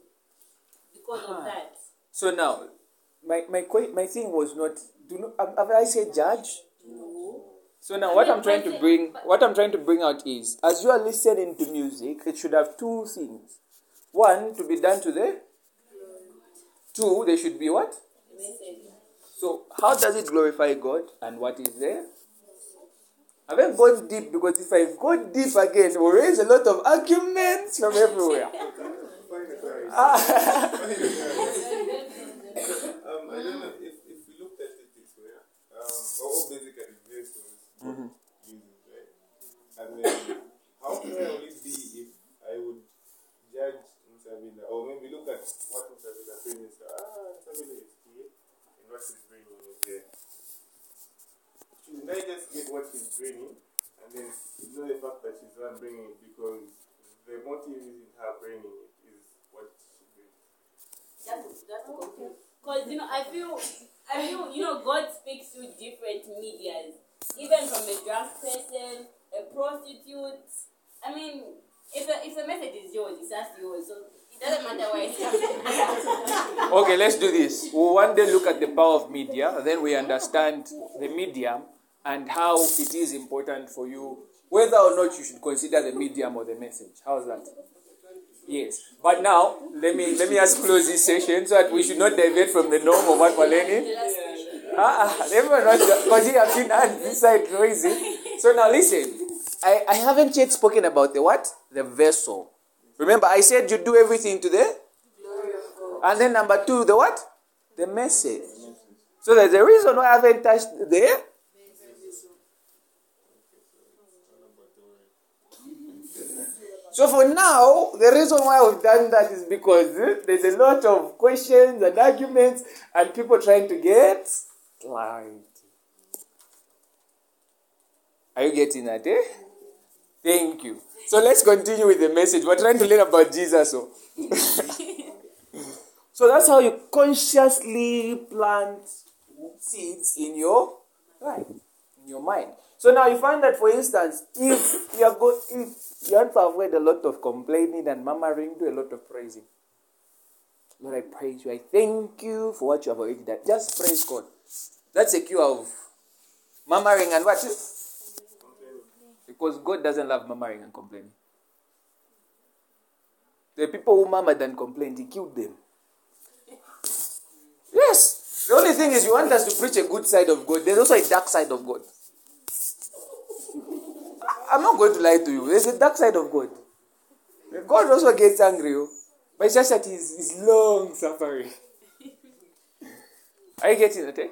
because Ah. of that? So now, my my my thing was not. Do not have have I said judge? No. So now, what I'm trying to bring, what I'm trying to bring out is, as you are listening to music, it should have two things. One, to be done to the. Two, there should be what? So, how does it glorify God and what is there? I haven't gone deep because if I go deep again, we'll raise a lot of arguments from everywhere. Find a clarity. Find a clarity. Um, I don't know if, if we looked at it this way, um, all basically vessels Mhm. uses, right? And then how fair would it be if I would judge Nsabila, or maybe look at what Nsabila brings ah, Nsabila is here, and what he's bringing is there. Shouldn't I just get what he's bringing, and then ignore the fact that she's not bringing it because the motive is in her bringing it is what she brings. That's that's confused. Cause you know I feel I feel you know God speaks through different medias, even from a drunk person, a prostitute. I mean, if the, if a message is yours, it's just yours. So it doesn't matter where it's coming. Okay, let's do this. We'll one day look at the power of media, then we understand the medium and how it is important for you, whether or not you should consider the medium or the message. How's that? Yes. But now, let me let me just close this session so that we should not deviate from the norm of what we're learning. Ah, ah, everyone wants because you have seen this side noisy. So now listen. I, I haven't yet spoken about the what? The vessel. Remember, I said you do everything to the and then number two, the what? The message. So there's a reason why I haven't touched the So for now, the reason why I've done that is because eh, there's a lot of questions and arguments and people trying to get clarity. Are you getting that, eh? Thank you. So let's continue with the message. We're trying to learn about Jesus. Oh. So, so that's how you consciously plant seeds in your life, in your mind. So now you find that, for instance, if you are go- if you want to avoid a lot of complaining and murmuring, do a lot of praising. Lord, I praise you. I thank you for what you have already done. Just praise God. That's a cure of murmuring and what? Because God doesn't love murmuring and complaining. The people who murmured and complained, He killed them. Yes. The only thing is, you want us to preach a good side of God. There's also a dark side of God. I'm not going to lie to you. There's a dark side of God. God also gets angry, oh. but it's just that he's, he's long suffering. Are you getting it? Eh?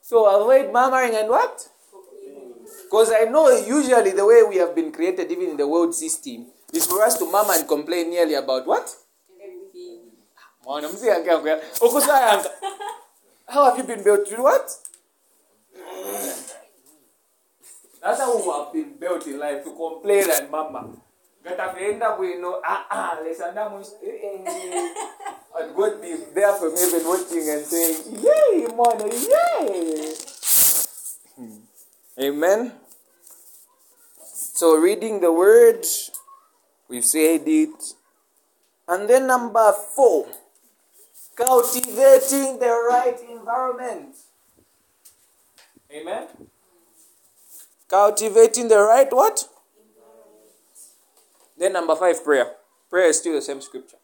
So avoid murmuring and what? Because I know usually the way we have been created, even in the world system, is for us to murmur and complain nearly about what? How have you been built to what? That's how we have been built in life to complain and murmur. Gatafenda bwino, ah ah, lesanda mus, eh eh. And God be there from heaven watching and saying, Yay, man, yay. Amen. So reading the word, we've said it. And then number four, cultivating the right environment. Amen. Cultivating the right what? Then number five, prayer. Prayer is still the same scripture.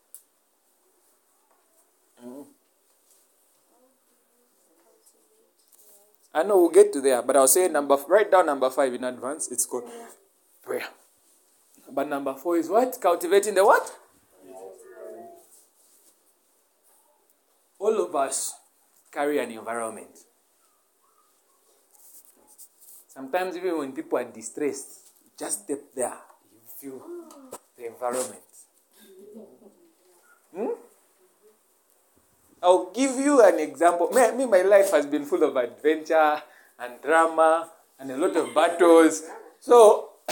I know we'll get to there, but I'll say number write down number five in advance. It's called prayer. But number four is what? Cultivating the what? All of us carry an environment. Sometimes even when people are distressed, just step there, you feel the environment. Hmm? I'll give you an example. Me, me, my life has been full of adventure and drama and a lot of battles. So,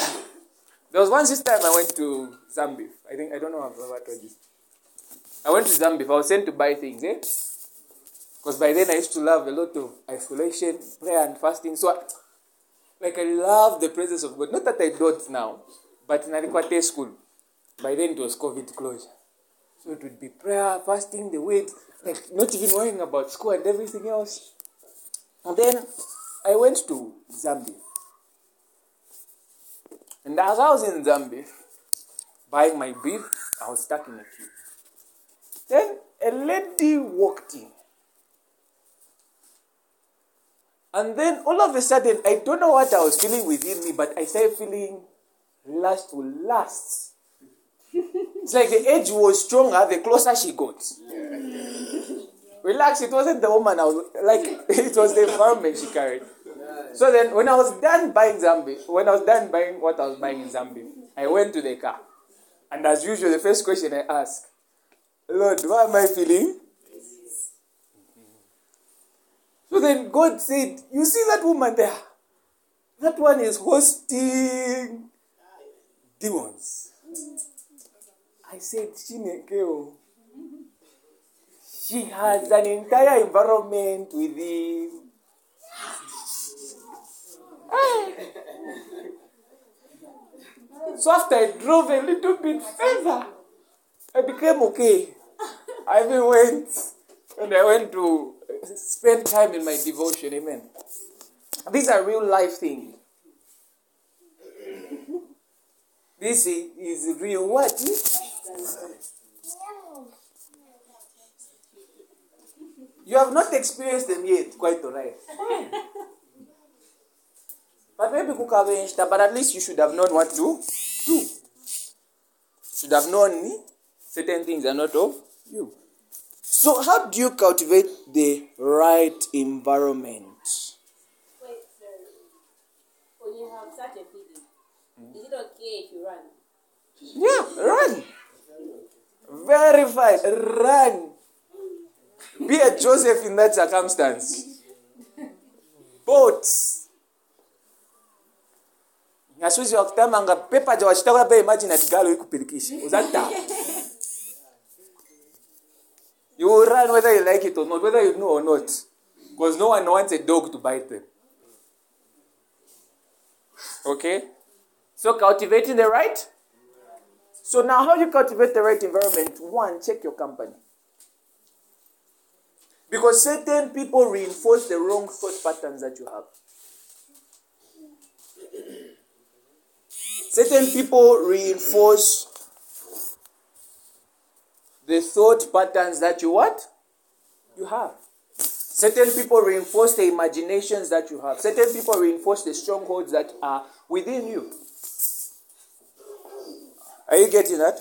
there was one time I went to Zambeef. I think, I don't know if I've ever told you. I went to Zambeef. I was sent to buy things, eh? Because by then I used to love a lot of isolation, prayer, and fasting. So, I, like, I love the presence of God. Not that I don't now, but in Alikwate school, by then it was COVID closure. So it would be prayer, fasting, the wait, like not even worrying about school and everything else. And then I went to Zambeef. And as I was in Zambeef, buying my beef, I was stuck in a queue. Then a lady walked in. And then all of a sudden, I don't know what I was feeling within me, but I started feeling lust will last. It's like the edge was stronger the closer she got. Relax, it wasn't the woman I was like, it was the environment she carried. So then, when I was done buying Zambeef, when I was done buying what I was buying in Zambeef, I went to the car. And as usual, the first question I asked, Lord, why am I feeling? So then God said, You see that woman there? That one is hosting demons. I said, Chinekeo. She has an entire environment within. So after I drove a little bit further, I became okay. I even went and I went to spend time in my devotion. Amen. These are real life things. This is, real what? You have not experienced them yet, quite alright. But maybe kukabenshita, but at least you should have known what to do. Should have known certain things are not of you. So, how do you cultivate the right environment? Wait, sorry. When you have such a feeling, is it okay if you run? Yeah, run. Very fine. Run. Be a Joseph in that circumstance. Boats. ngasuzi wakutamanga pepa ja wachitakola pe imagine ati galo ikupirikisha uzata you will run whether you like it or not whether you know or not because no one wants a dog to bite them okay so cultivating the right so now how do you cultivate the right environment? One check your company. Because certain people reinforce the wrong thought patterns that you have. Certain people reinforce the thought patterns that you what? You have. Certain people reinforce the imaginations that you have. Certain people reinforce the strongholds that are within you are you getting that?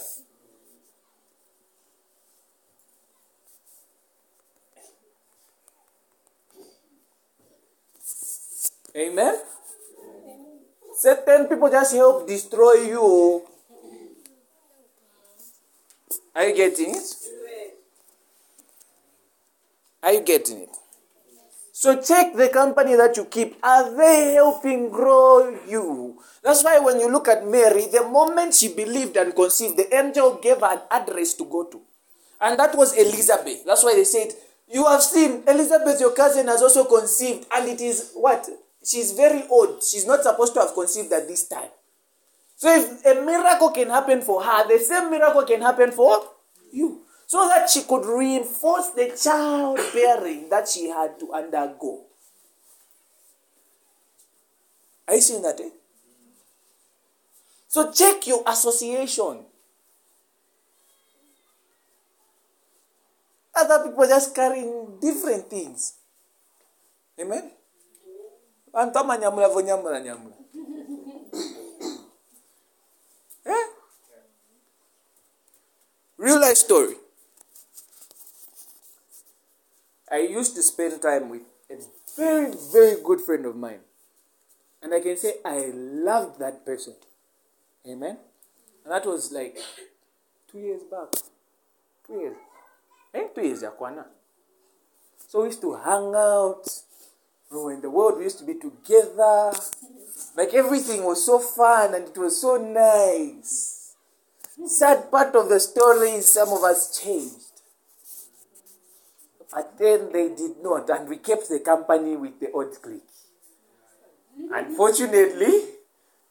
Amen? Certain people just help destroy you. Are you getting it? Are you getting it so check the company that you keep. Are they helping grow you? That's why when you look at Mary, the moment she believed and conceived, the angel gave her an address to go to. And that was Elizabeth. That's why they said, You have seen Elizabeth, your cousin, has also conceived. And it is what? She's very old. She's not supposed to have conceived at this time. So if a miracle can happen for her, the same miracle can happen for so that she could reinforce the childbearing that she had to undergo. Are you seeing that? Eh? So check your association. Other people just carrying different things. Amen? Eh? Real life story. I used to spend time with a very, very good friend of mine. And I can say I loved that person. Amen? And that was like two years back. Two years. Eh? Two years, Yakwana. So we used to hang out. We were in the world, we used to be together. Like everything was so fun and it was so nice. Sad part of the story is some of us changed. But then they did not, and we kept the company with the odd clique. Unfortunately,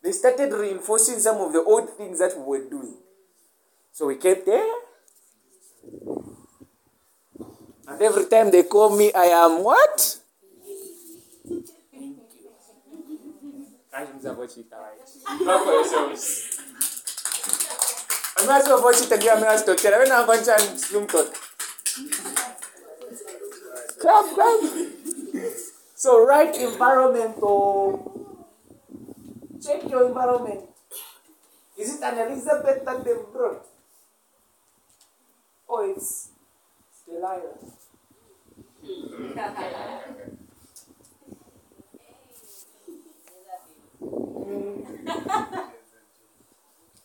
they started reinforcing some of the old things that we were doing. So we kept there. And every time they call me, I am what? Not sure. I'm not going to Clap, clap. So, right environment or check your environment. Is it an Elizabeth that they brought? Or it's Delilah?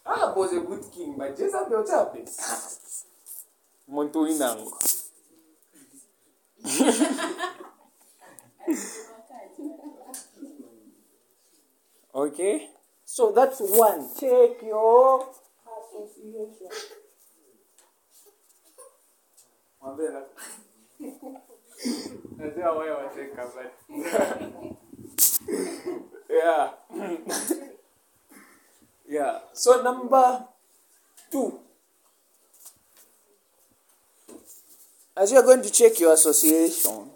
Ah, was a good king, but Jezebel happened. Muntu inango. Okay? So that's one. Take your association. Najua wewe wacheka but yeah. yeah. So number two. As you are going to check your association,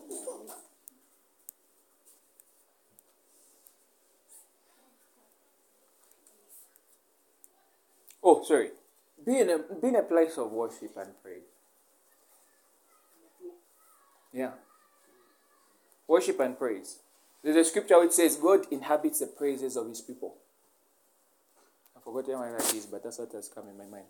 oh, sorry, be in a, be in a place of worship and praise. Yeah. Worship and praise. There's a scripture which says God inhabits the praises of his people. I forgot where that is, but that's what has come in my mind.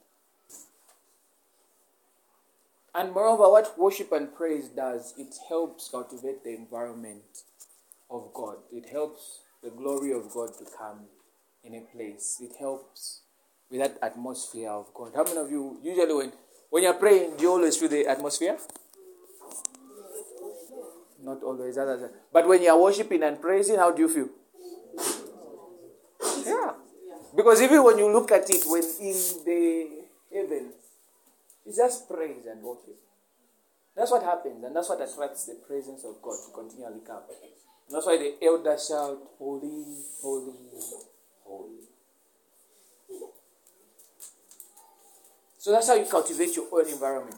And moreover, what worship and praise does, it helps cultivate the environment of God. It helps the glory of God to come in a place. It helps with that atmosphere of God. How many of you usually when when you're praying, do you always feel the atmosphere? Not always. But when you're worshiping and praising, how do you feel? Yeah. Because even when you look at it, when in the heaven, it's just praise and worship. That's what happens, and that's what attracts the presence of God to continually come. And that's why the elders shout, Holy, holy, holy. So that's how you cultivate your own environment.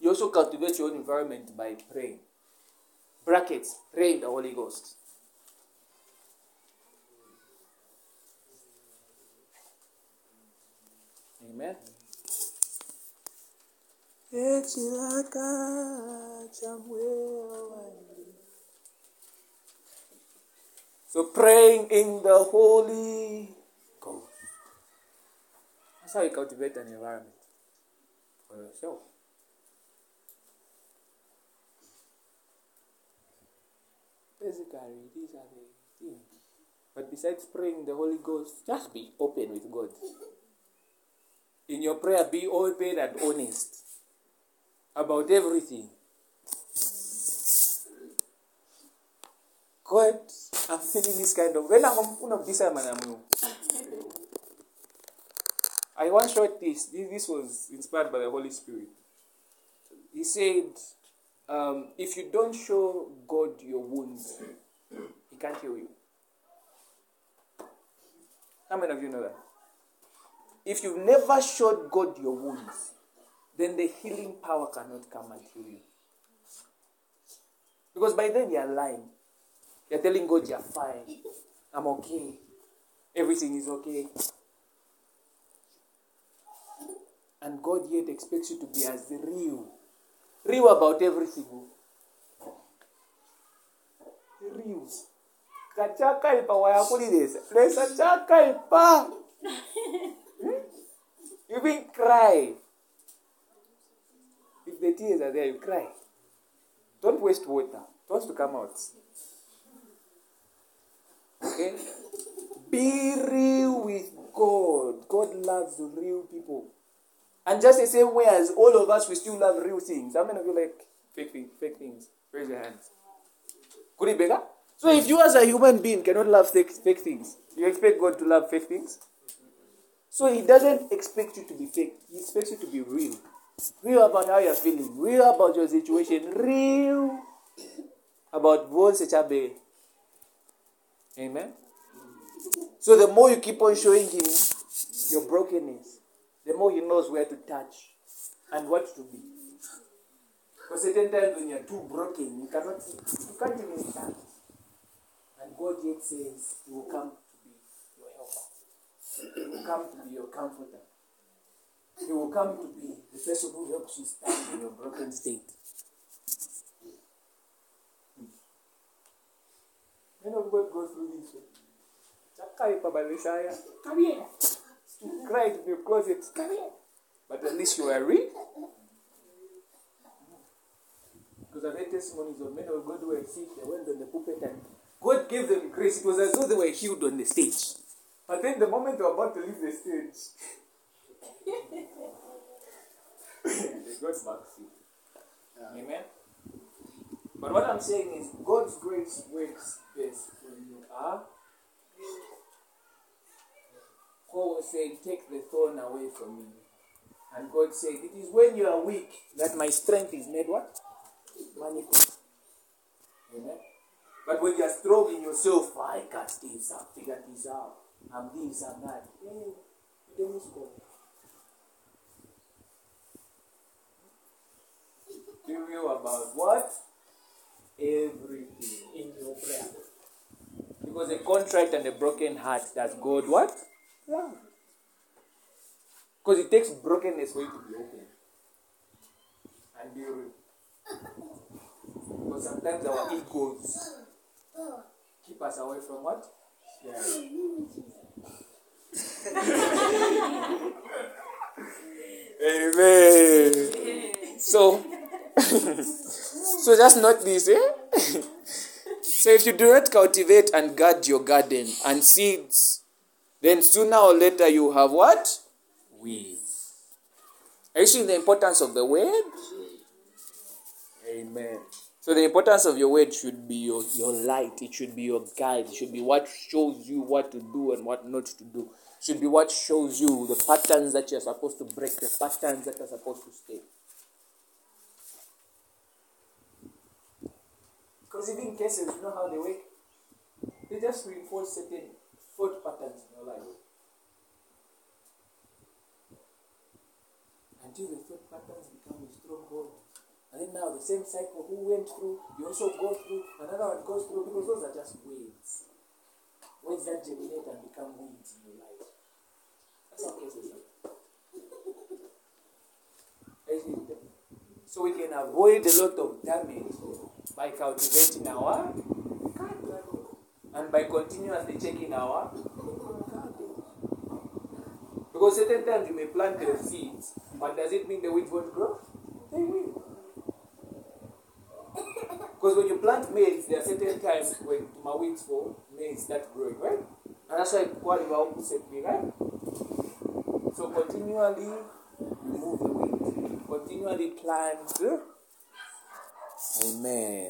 You also cultivate your own environment by praying. Brackets, pray in the Holy Ghost. Amen. So praying in the Holy Ghost. That's how you cultivate an environment for yourself. Basically, these are the things. But besides praying the Holy Ghost, just be open with God. In your prayer, be open and honest about everything. God, I'm feeling this kind of. When I once this. this. This was inspired by the Holy Spirit. He said, um, if you don't show God your wounds, He can't heal you. How many of you know that? If you've never showed God your wounds, then the healing power cannot come and heal you. Because by then you're lying. You're telling God you're fine. I'm okay. Everything is okay. And God yet expects you to be as real. Real about everything. Real. You even cry. If the tears are there, you cry. Don't waste water. It wants to come out. Okay? Be real with God. God loves real people. And just the same way as all of us, we still love real things. How many of you like fake, thing, fake things? Raise your hands. Could it be that? So if you as a human being cannot love fake, fake things, you expect God to love fake things? So he doesn't expect you to be fake. He expects you to be real. Real about how you're feeling. Real about your situation. Real about Von Sechabe. Amen. So the more you keep on showing him your brokenness, the more he knows where to touch and what to be. Because certain times when you're too broken, you cannot you can't even stand. And God yet says he will come to be your helper. He will come to be your comforter. He will come to be the person who helps you stand in your broken state. Men of God go through this way. Chakai Pabalisaya. Come here. To cry in your closet. Come here. But at least you are real. Because I've heard testimonies of men of God who were sick, they went on the pulpit and God gave them grace. It was as though they were healed on the stage. But then the moment they were about to leave the stage, they got backseat. Amen. But what I'm saying is God's grace works best when you are. Paul was saying, Take the thorn away from me. And God said, It is when you are weak that my strength is made what? Manifest. Amen. But when you are strong in yourself, I got this, figure this out. I'm this, I'm that. Hey, you don't miss God. Be real about what? Everything in your prayer. Because a contrite and a broken heart does God what? Love. Because it takes brokenness for you to be open. And be real. Because sometimes our egos keep us away from what? Amen. So, so that's not this, eh? so if you do not cultivate and guard your garden and seeds, then sooner or later you have what? Weeds. Are you seeing the importance of the word? Amen. So the importance of your word should be your, your light. It should be your guide. It should be what shows you what to do and what not to do. It should be what shows you the patterns that you're supposed to break, the patterns that are supposed to stay. Because even cases, you know how they work? They just reinforce certain thought patterns in your life. Until the thought stronghold. And then now the same cycle who went through, you also go through, another one goes through, because those are just weeds. Weeds that germinate and become weeds in your life. That's how cases are. So we can avoid a lot of damage by cultivating our and by continuously checking our. Because certain times you may plant the seeds, but does it mean the weeds won't grow? They will. Because when you plant maize, there are certain times when my weeds for maize start growing, right? And that's why quality opposite me, right? So continually remove the weeds. Continually plant. Amen.